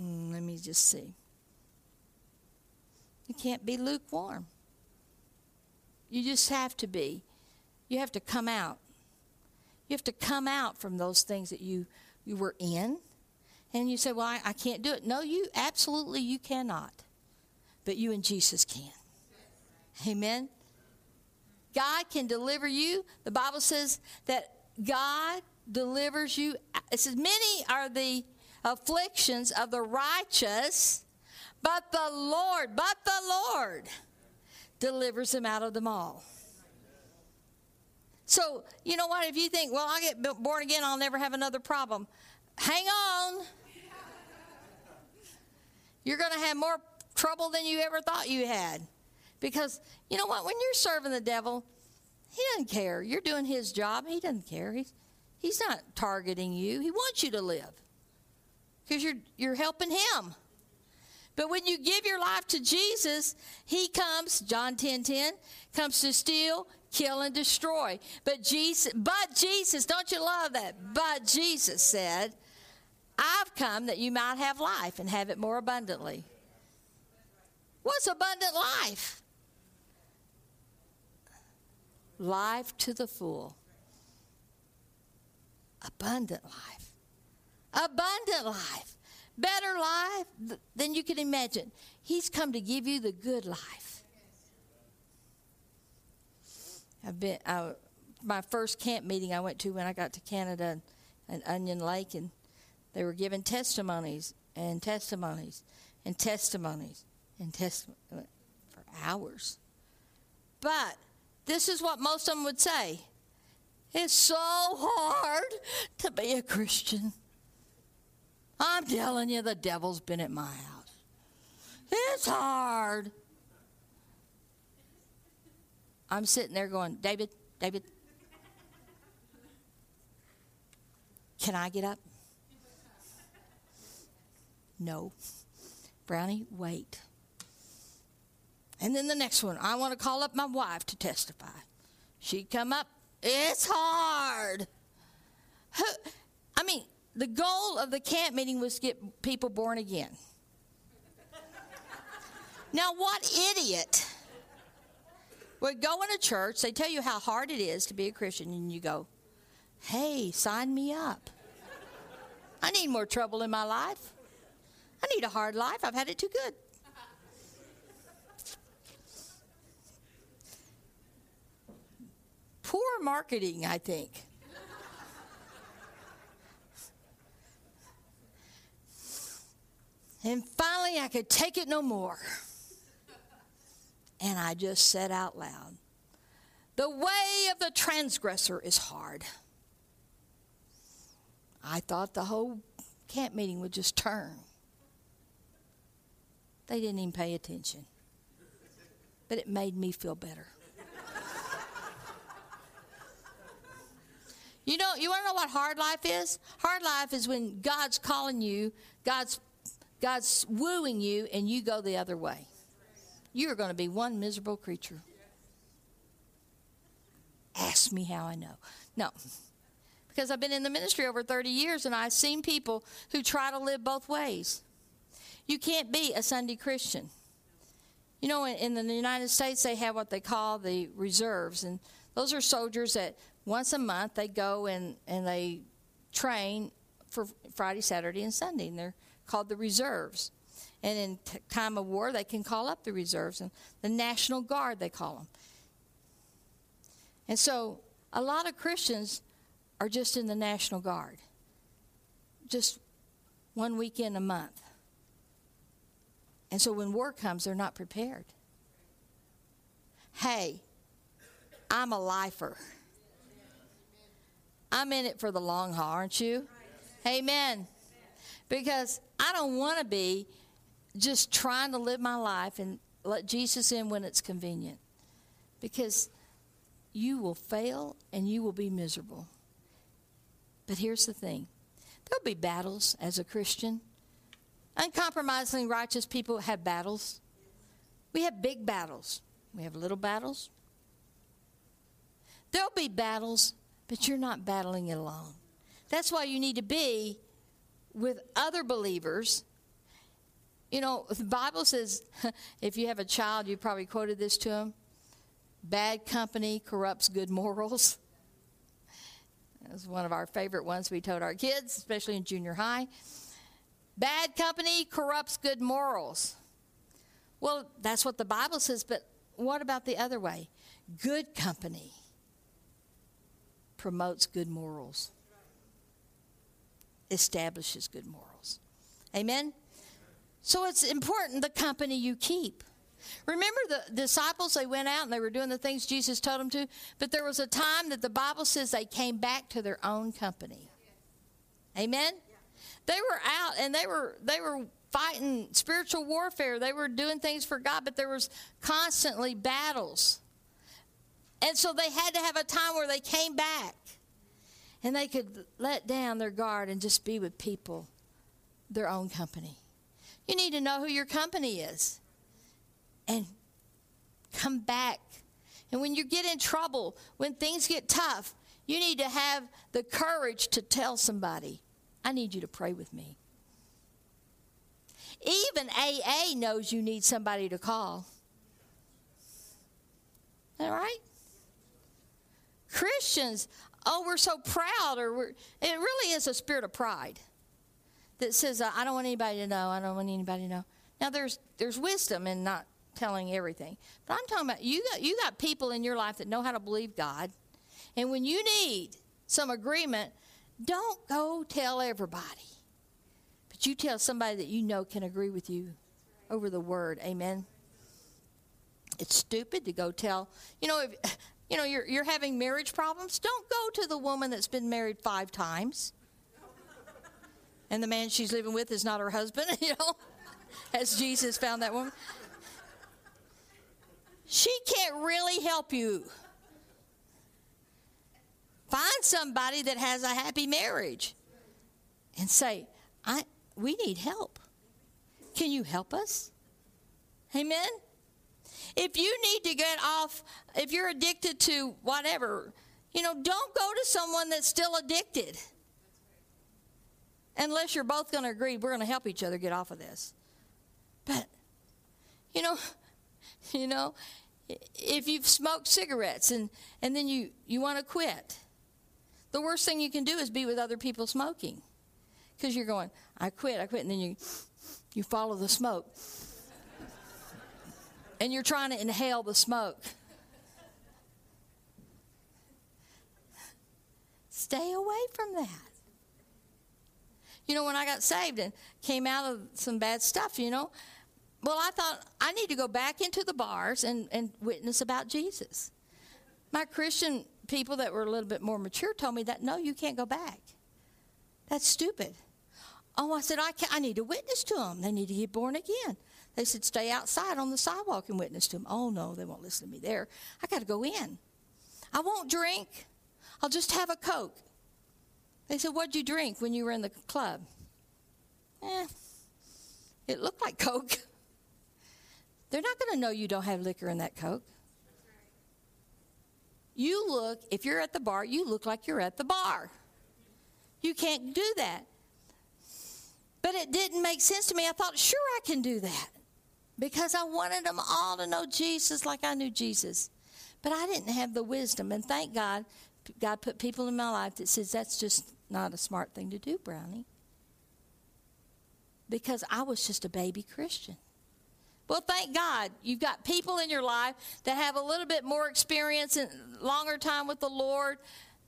Mm, let me just see. You can't be lukewarm. You just have to be. You have to come out. You have to come out from those things that you, you were in. And you say, well, I, I can't do it. No, you absolutely you cannot. But you and Jesus can. Amen. God can deliver you. The Bible says that God delivers you. It says, Many are the afflictions of the righteous, but the Lord, but the Lord delivers him out of them all. So, you know what? If you think, well, I get born again, I'll never have another problem, hang on. You're going to have more trouble than you ever thought you had. Because, you know what? When you're serving the devil, he doesn't care. You're doing his job. He doesn't care. He's, he's not targeting you. He wants you to live because you're, you're helping him. But when you give your life to Jesus, he comes, John 10 10, comes to steal, kill, and destroy. But Jesus, but Jesus, don't you love that? But Jesus said, I've come that you might have life and have it more abundantly. What's abundant life? Life to the full. Abundant life. Abundant life. Better life than you can imagine. He's come to give you the good life. I've been, I, my first camp meeting I went to when I got to Canada and Onion Lake, and they were giving testimonies and testimonies and testimonies and testimonies for hours. But this is what most of them would say It's so hard to be a Christian. I'm telling you, the devil's been at my house. It's hard. I'm sitting there going, David, David, can I get up? No. Brownie, wait. And then the next one, I want to call up my wife to testify. She'd come up, it's hard. I mean, the goal of the camp meeting was to get people born again. now, what idiot would go in a church, they tell you how hard it is to be a Christian, and you go, hey, sign me up. I need more trouble in my life. I need a hard life. I've had it too good. Poor marketing, I think. And finally, I could take it no more. And I just said out loud, The way of the transgressor is hard. I thought the whole camp meeting would just turn. They didn't even pay attention. But it made me feel better. you know, you want to know what hard life is? Hard life is when God's calling you, God's God's wooing you, and you go the other way. You are going to be one miserable creature. Ask me how I know. No. Because I've been in the ministry over 30 years and I've seen people who try to live both ways. You can't be a Sunday Christian. You know, in, in the United States, they have what they call the reserves, and those are soldiers that once a month they go and, and they train for Friday, Saturday, and Sunday, and they're called the reserves. And in t- time of war, they can call up the reserves, and the National Guard, they call them. And so a lot of Christians are just in the National Guard, just one weekend a month. And so when war comes, they're not prepared. Hey, I'm a lifer. I'm in it for the long haul, aren't you? Amen. Because I don't want to be just trying to live my life and let Jesus in when it's convenient. Because you will fail and you will be miserable. But here's the thing there'll be battles as a Christian. Uncompromisingly righteous people have battles. We have big battles, we have little battles. There'll be battles, but you're not battling it alone. That's why you need to be with other believers. You know, the Bible says if you have a child, you probably quoted this to him bad company corrupts good morals. That's one of our favorite ones we told our kids, especially in junior high. Bad company corrupts good morals. Well, that's what the Bible says, but what about the other way? Good company promotes good morals. Establishes good morals. Amen? So it's important the company you keep. Remember the disciples, they went out and they were doing the things Jesus told them to, but there was a time that the Bible says they came back to their own company. Amen? They were out and they were they were fighting spiritual warfare. They were doing things for God, but there was constantly battles. And so they had to have a time where they came back and they could let down their guard and just be with people, their own company. You need to know who your company is and come back. And when you get in trouble, when things get tough, you need to have the courage to tell somebody, I need you to pray with me. Even AA knows you need somebody to call. All right? Christians, oh, we're so proud, or we're, it really is a spirit of pride that says, I don't want anybody to know, I don't want anybody to know. Now, there's, there's wisdom in not telling everything. But I'm talking about you got, you got people in your life that know how to believe God. And when you need some agreement, don't go tell everybody. But you tell somebody that you know can agree with you over the word. Amen. It's stupid to go tell, you know, if, you know, you're, you're having marriage problems, don't go to the woman that's been married five times. And the man she's living with is not her husband, you know, as Jesus found that woman she can't really help you. Find somebody that has a happy marriage and say, I, we need help. Can you help us? Amen? If you need to get off, if you're addicted to whatever, you know, don't go to someone that's still addicted. Unless you're both going to agree, we're going to help each other get off of this. But, you know, You know, if you've smoked cigarettes and, and then you, you want to quit, the worst thing you can do is be with other people smoking. Because you're going, I quit, I quit, and then you, you follow the smoke. And you're trying to inhale the smoke. Stay away from that. You know, when I got saved and came out of some bad stuff, you know, well, I thought I need to go back into the bars and, and witness about Jesus. My Christian people that were a little bit more mature told me that no, you can't go back. That's stupid. Oh, I said, I, can't, I need to witness to them. They need to get born again. They said, stay outside on the sidewalk and witness to them. Oh, no, they won't listen to me there. I got to go in. I won't drink. I'll just have a Coke. They said, What'd you drink when you were in the club? Eh, it looked like Coke. They're not going to know you don't have liquor in that Coke. You look, if you're at the bar, you look like you're at the bar. You can't do that. But it didn't make sense to me. I thought, sure, I can do that because I wanted them all to know Jesus like I knew Jesus. But I didn't have the wisdom. And thank God, God put people in my life that says that's just not a smart thing to do, Brownie. Because I was just a baby Christian. Well, thank God you've got people in your life that have a little bit more experience and longer time with the Lord.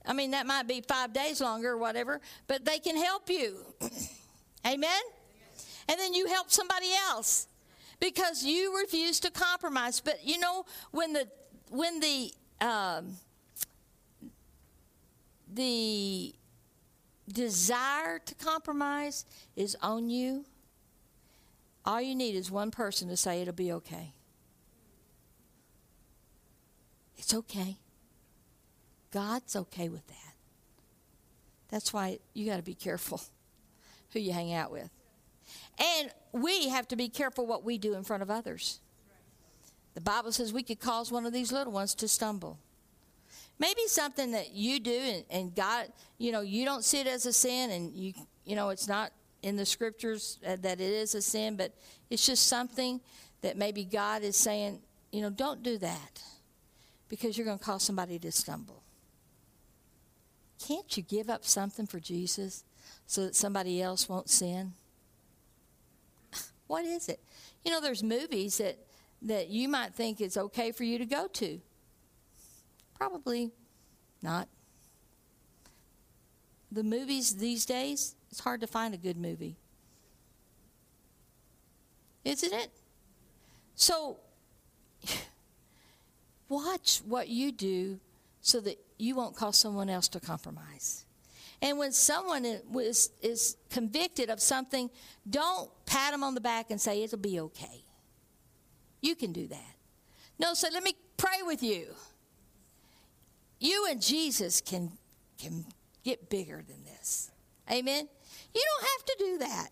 I mean, that might be five days longer or whatever, but they can help you. Amen? And then you help somebody else because you refuse to compromise. But you know, when the when the um, the desire to compromise is on you, all you need is one person to say it'll be okay. It's okay. God's okay with that. That's why you got to be careful who you hang out with. And we have to be careful what we do in front of others. The Bible says we could cause one of these little ones to stumble. Maybe something that you do and, and God, you know, you don't see it as a sin and you, you know, it's not in the scriptures uh, that it is a sin, but it's just something that maybe God is saying, you know, don't do that because you're going to cause somebody to stumble. Can't you give up something for Jesus so that somebody else won't sin? What is it? You know, there's movies that, that you might think it's okay for you to go to. Probably not. the movies these days, it's hard to find a good movie. Isn't it? So, watch what you do so that you won't cause someone else to compromise. And when someone is, is convicted of something, don't pat them on the back and say, it'll be okay. You can do that. No, say, let me pray with you. You and Jesus can, can get bigger than this. Amen? You don't have to do that.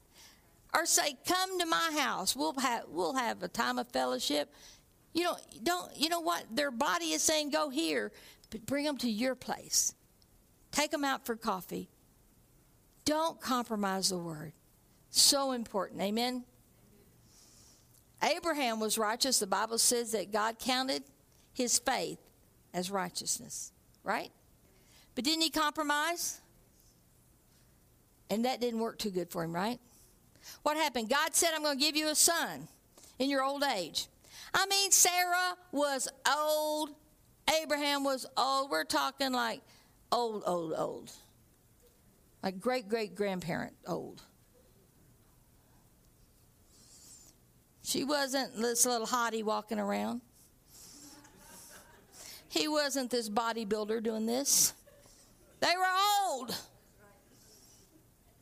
Or say, come to my house. We'll have, we'll have a time of fellowship. You know, don't, you know what? Their body is saying, go here, but bring them to your place. Take them out for coffee. Don't compromise the word. So important. Amen? Abraham was righteous. The Bible says that God counted his faith as righteousness, right? But didn't he compromise? And that didn't work too good for him, right? What happened? God said, I'm going to give you a son in your old age. I mean, Sarah was old. Abraham was old. We're talking like old, old, old. Like great great grandparent old. She wasn't this little hottie walking around. He wasn't this bodybuilder doing this. They were old.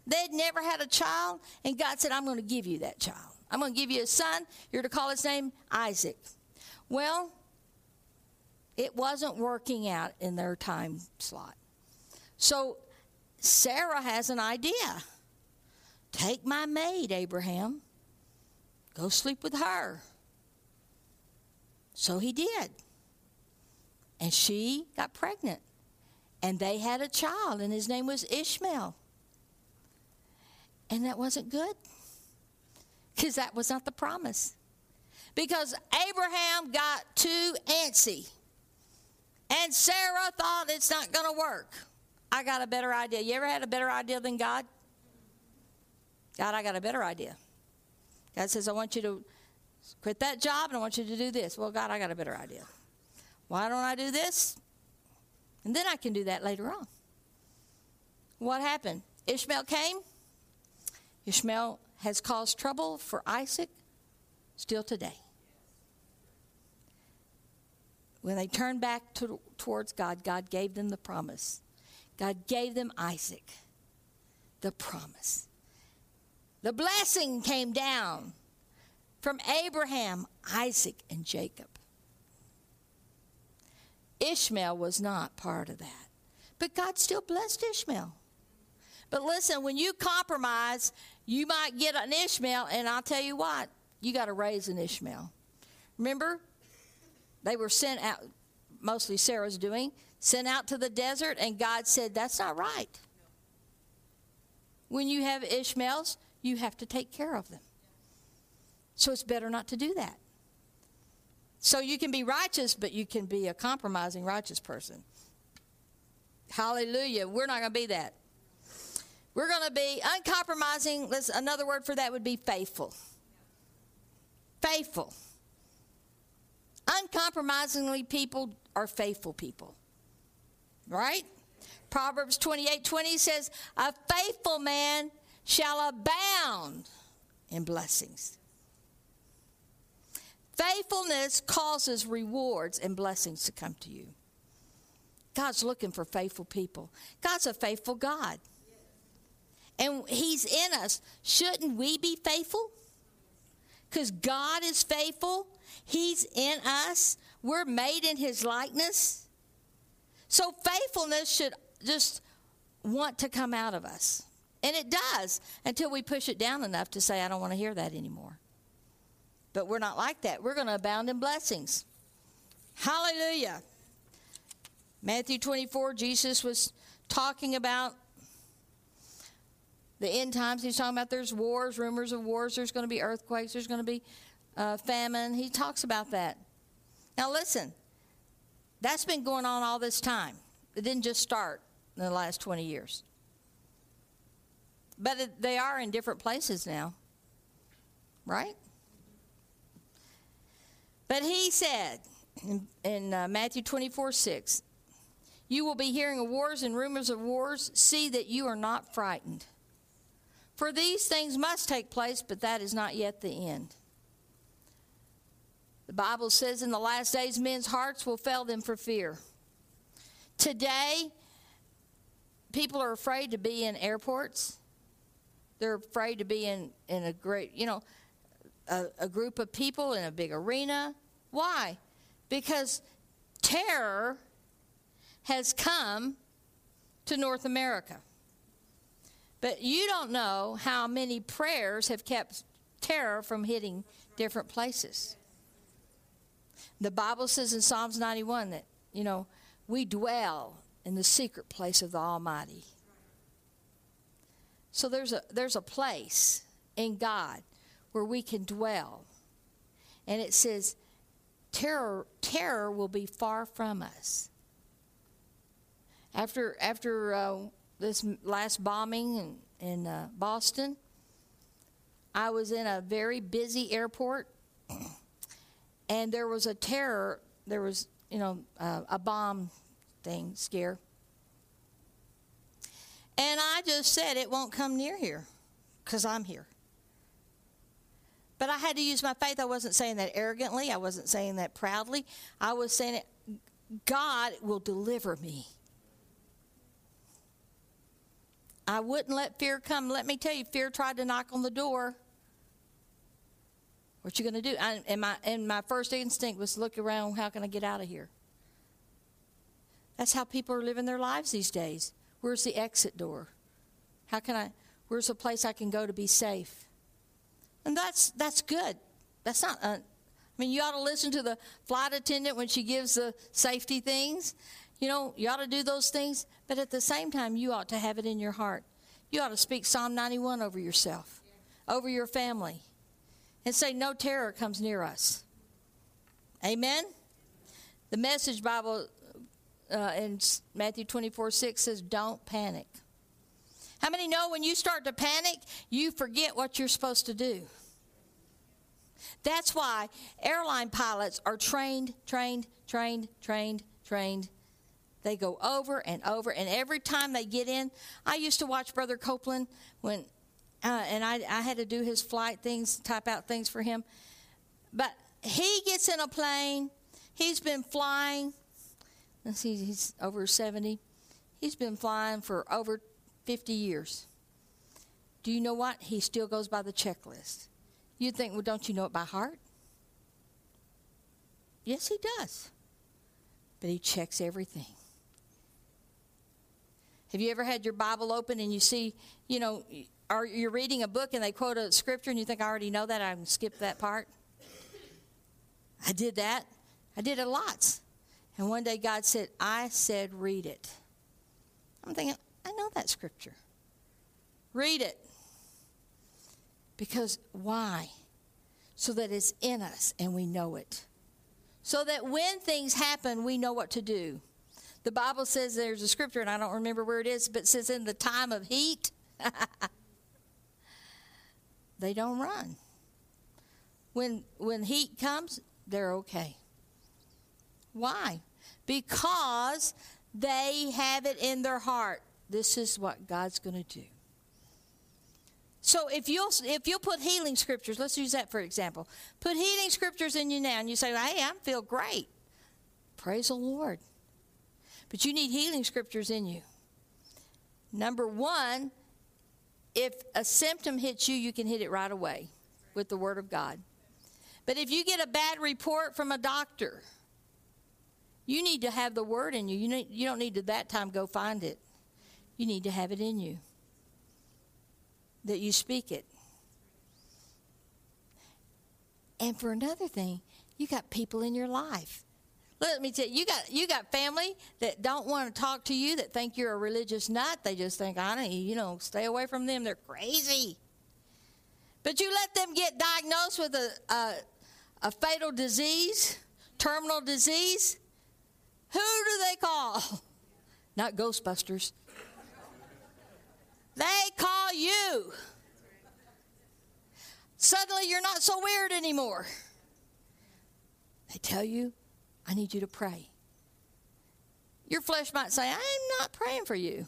They'd never had a child, and God said, I'm going to give you that child. I'm going to give you a son. You're to call his name Isaac. Well, it wasn't working out in their time slot. So Sarah has an idea. Take my maid, Abraham. Go sleep with her. So he did. And she got pregnant. And they had a child, and his name was Ishmael. And that wasn't good because that was not the promise. Because Abraham got too antsy. And Sarah thought it's not going to work. I got a better idea. You ever had a better idea than God? God, I got a better idea. God says, I want you to quit that job and I want you to do this. Well, God, I got a better idea. Why don't I do this? And then I can do that later on. What happened? Ishmael came. Ishmael has caused trouble for Isaac still today. When they turned back to, towards God, God gave them the promise. God gave them Isaac, the promise. The blessing came down from Abraham, Isaac, and Jacob. Ishmael was not part of that. But God still blessed Ishmael. But listen, when you compromise, you might get an Ishmael, and I'll tell you what, you got to raise an Ishmael. Remember, they were sent out, mostly Sarah's doing, sent out to the desert, and God said, That's not right. When you have Ishmaels, you have to take care of them. So it's better not to do that. So you can be righteous, but you can be a compromising righteous person. Hallelujah. We're not going to be that. We're going to be uncompromising. Another word for that would be faithful. Faithful. Uncompromisingly, people are faithful people. Right? Proverbs 28 20 says, A faithful man shall abound in blessings. Faithfulness causes rewards and blessings to come to you. God's looking for faithful people. God's a faithful God. And He's in us. Shouldn't we be faithful? Because God is faithful. He's in us. We're made in His likeness. So faithfulness should just want to come out of us. And it does until we push it down enough to say, I don't want to hear that anymore. But we're not like that. We're going to abound in blessings. Hallelujah. Matthew 24, Jesus was talking about the end times. He's talking about there's wars, rumors of wars, there's going to be earthquakes, there's going to be uh, famine. He talks about that. Now, listen, that's been going on all this time. It didn't just start in the last 20 years. But it, they are in different places now, right? But he said in, in uh, Matthew 24 6, You will be hearing of wars and rumors of wars. See that you are not frightened. For these things must take place, but that is not yet the end. The Bible says in the last days, men's hearts will fail them for fear. Today, people are afraid to be in airports. They're afraid to be in, in a great, you know, a, a group of people in a big arena. Why? Because terror has come to North America. But you don't know how many prayers have kept terror from hitting different places. The Bible says in Psalms 91 that, you know, we dwell in the secret place of the Almighty. So there's a there's a place in God where we can dwell. And it says terror terror will be far from us. After after uh, this last bombing in in uh, Boston, I was in a very busy airport, and there was a terror. There was you know uh, a bomb thing scare, and I just said it won't come near here, because I'm here. But I had to use my faith. I wasn't saying that arrogantly. I wasn't saying that proudly. I was saying it. God will deliver me. I wouldn't let fear come. Let me tell you, fear tried to knock on the door. What you going to do? I, and, my, and my first instinct was look around. How can I get out of here? That's how people are living their lives these days. Where's the exit door? How can I? Where's a place I can go to be safe? And that's that's good. That's not. Uh, I mean, you ought to listen to the flight attendant when she gives the safety things. You know, you ought to do those things, but at the same time, you ought to have it in your heart. You ought to speak Psalm 91 over yourself, over your family, and say, No terror comes near us. Amen? The Message Bible uh, in Matthew 24 6 says, Don't panic. How many know when you start to panic, you forget what you're supposed to do? That's why airline pilots are trained, trained, trained, trained, trained, they go over and over, and every time they get in, I used to watch Brother Copeland when, uh, and I, I had to do his flight things, type out things for him. But he gets in a plane. He's been flying. Let's see, he's over 70. He's been flying for over 50 years. Do you know what? He still goes by the checklist. You'd think, well, don't you know it by heart? Yes, he does. But he checks everything. Have you ever had your Bible open and you see, you know, are you're reading a book and they quote a scripture and you think I already know that I can skip that part? I did that. I did it lots. And one day God said, I said read it. I'm thinking, I know that scripture. Read it. Because why? So that it's in us and we know it. So that when things happen, we know what to do. The Bible says there's a scripture, and I don't remember where it is, but it says in the time of heat, they don't run. When, when heat comes, they're okay. Why? Because they have it in their heart. This is what God's going to do. So if you'll if you'll put healing scriptures, let's use that for example. Put healing scriptures in you now, and you say, "Hey, I feel great." Praise the Lord. But you need healing scriptures in you. Number one, if a symptom hits you, you can hit it right away with the Word of God. But if you get a bad report from a doctor, you need to have the Word in you. You, need, you don't need to that time go find it. You need to have it in you, that you speak it. And for another thing, you got people in your life let me tell you, you got you got family that don't want to talk to you, that think you're a religious nut. They just think, I don't, you know, stay away from them. They're crazy. But you let them get diagnosed with a, a, a fatal disease, terminal disease. Who do they call? Not Ghostbusters. They call you. Suddenly you're not so weird anymore. They tell you I need you to pray. Your flesh might say, I'm not praying for you.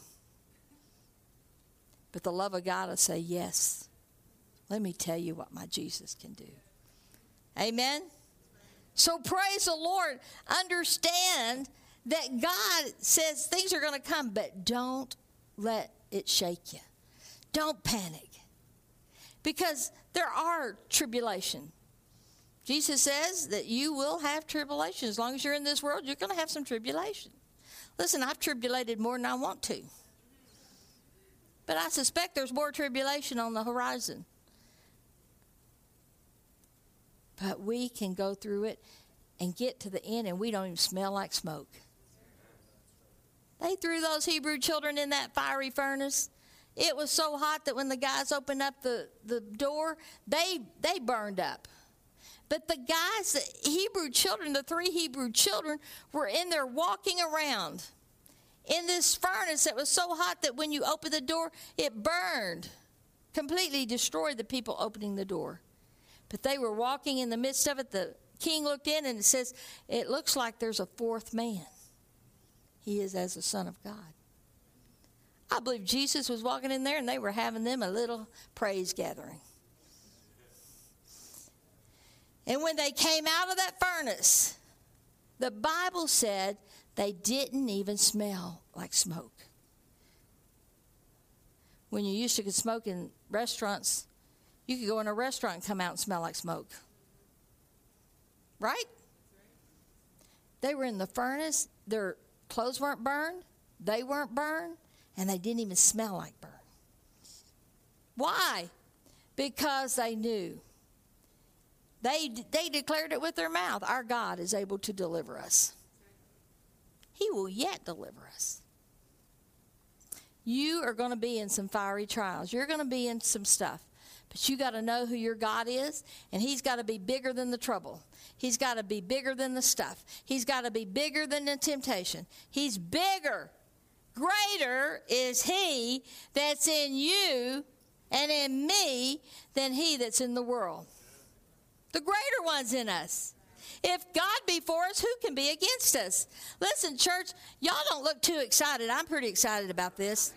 But the love of God will say, Yes. Let me tell you what my Jesus can do. Amen. So praise the Lord. Understand that God says things are going to come, but don't let it shake you. Don't panic. Because there are tribulation. Jesus says that you will have tribulation. As long as you're in this world, you're going to have some tribulation. Listen, I've tribulated more than I want to. But I suspect there's more tribulation on the horizon. But we can go through it and get to the end and we don't even smell like smoke. They threw those Hebrew children in that fiery furnace. It was so hot that when the guys opened up the, the door, they they burned up. But the guys, the Hebrew children, the three Hebrew children, were in there walking around in this furnace that was so hot that when you opened the door, it burned, completely destroyed the people opening the door. But they were walking in the midst of it. The king looked in and it says, It looks like there's a fourth man. He is as the Son of God. I believe Jesus was walking in there and they were having them a little praise gathering. And when they came out of that furnace, the Bible said they didn't even smell like smoke. When you used to smoke in restaurants, you could go in a restaurant and come out and smell like smoke. Right? They were in the furnace, their clothes weren't burned, they weren't burned, and they didn't even smell like burn. Why? Because they knew they, they declared it with their mouth Our God is able to deliver us. He will yet deliver us. You are going to be in some fiery trials. You're going to be in some stuff. But you got to know who your God is, and He's got to be bigger than the trouble. He's got to be bigger than the stuff. He's got to be bigger than the temptation. He's bigger. Greater is He that's in you and in me than He that's in the world the greater ones in us. If God be for us, who can be against us? Listen, church, y'all don't look too excited. I'm pretty excited about this.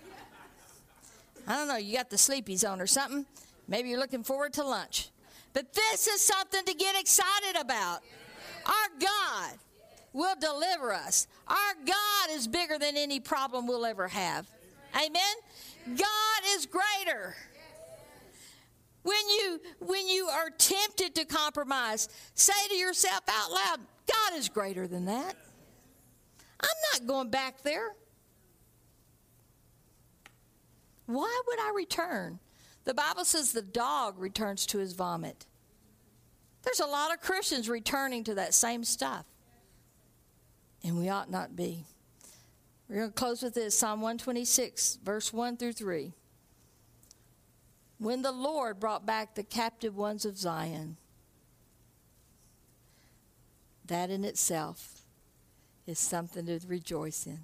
I don't know, you got the sleepies on or something. Maybe you're looking forward to lunch. But this is something to get excited about. Our God will deliver us. Our God is bigger than any problem we'll ever have. Amen? God is greater. When you when you are tempted to compromise, say to yourself out loud, God is greater than that. I'm not going back there. Why would I return? The Bible says the dog returns to his vomit. There's a lot of Christians returning to that same stuff. And we ought not be. We're going to close with this Psalm 126, verse 1 through 3 when the Lord brought back the captive ones of Zion. That in itself is something to rejoice in.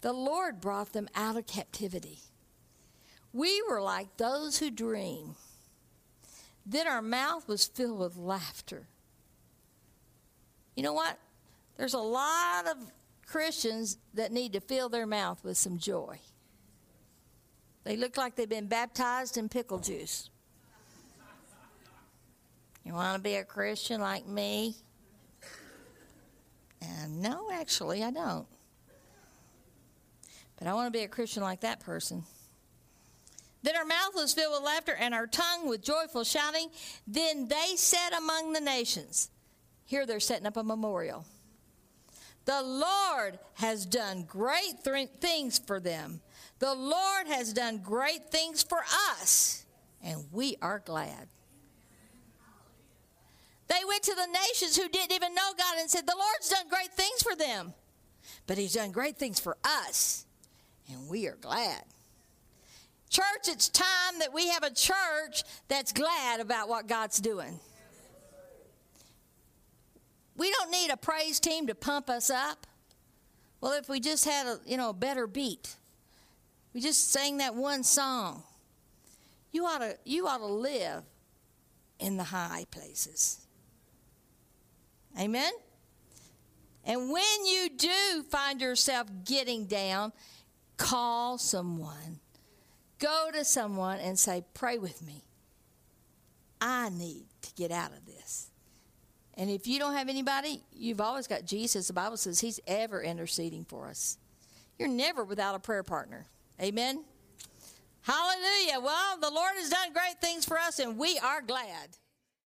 The Lord brought them out of captivity. We were like those who dream. Then our mouth was filled with laughter. You know what? There's a lot of Christians that need to fill their mouth with some joy. They look like they've been baptized in pickle juice. You want to be a Christian like me? And no, actually, I don't. But I want to be a Christian like that person. Then our mouth was filled with laughter and our tongue with joyful shouting. Then they said among the nations, Here they're setting up a memorial. The Lord has done great th- things for them. The Lord has done great things for us, and we are glad. They went to the nations who didn't even know God and said, The Lord's done great things for them, but He's done great things for us, and we are glad. Church, it's time that we have a church that's glad about what God's doing. We don't need a praise team to pump us up. Well, if we just had a, you know, a better beat we just sang that one song. You ought to, you ought to live in the high places. Amen? And when you do find yourself getting down, call someone. Go to someone and say, Pray with me. I need to get out of this. And if you don't have anybody, you've always got Jesus. The Bible says He's ever interceding for us. You're never without a prayer partner. Amen. Hallelujah. Well, the Lord has done great things for us, and we are glad.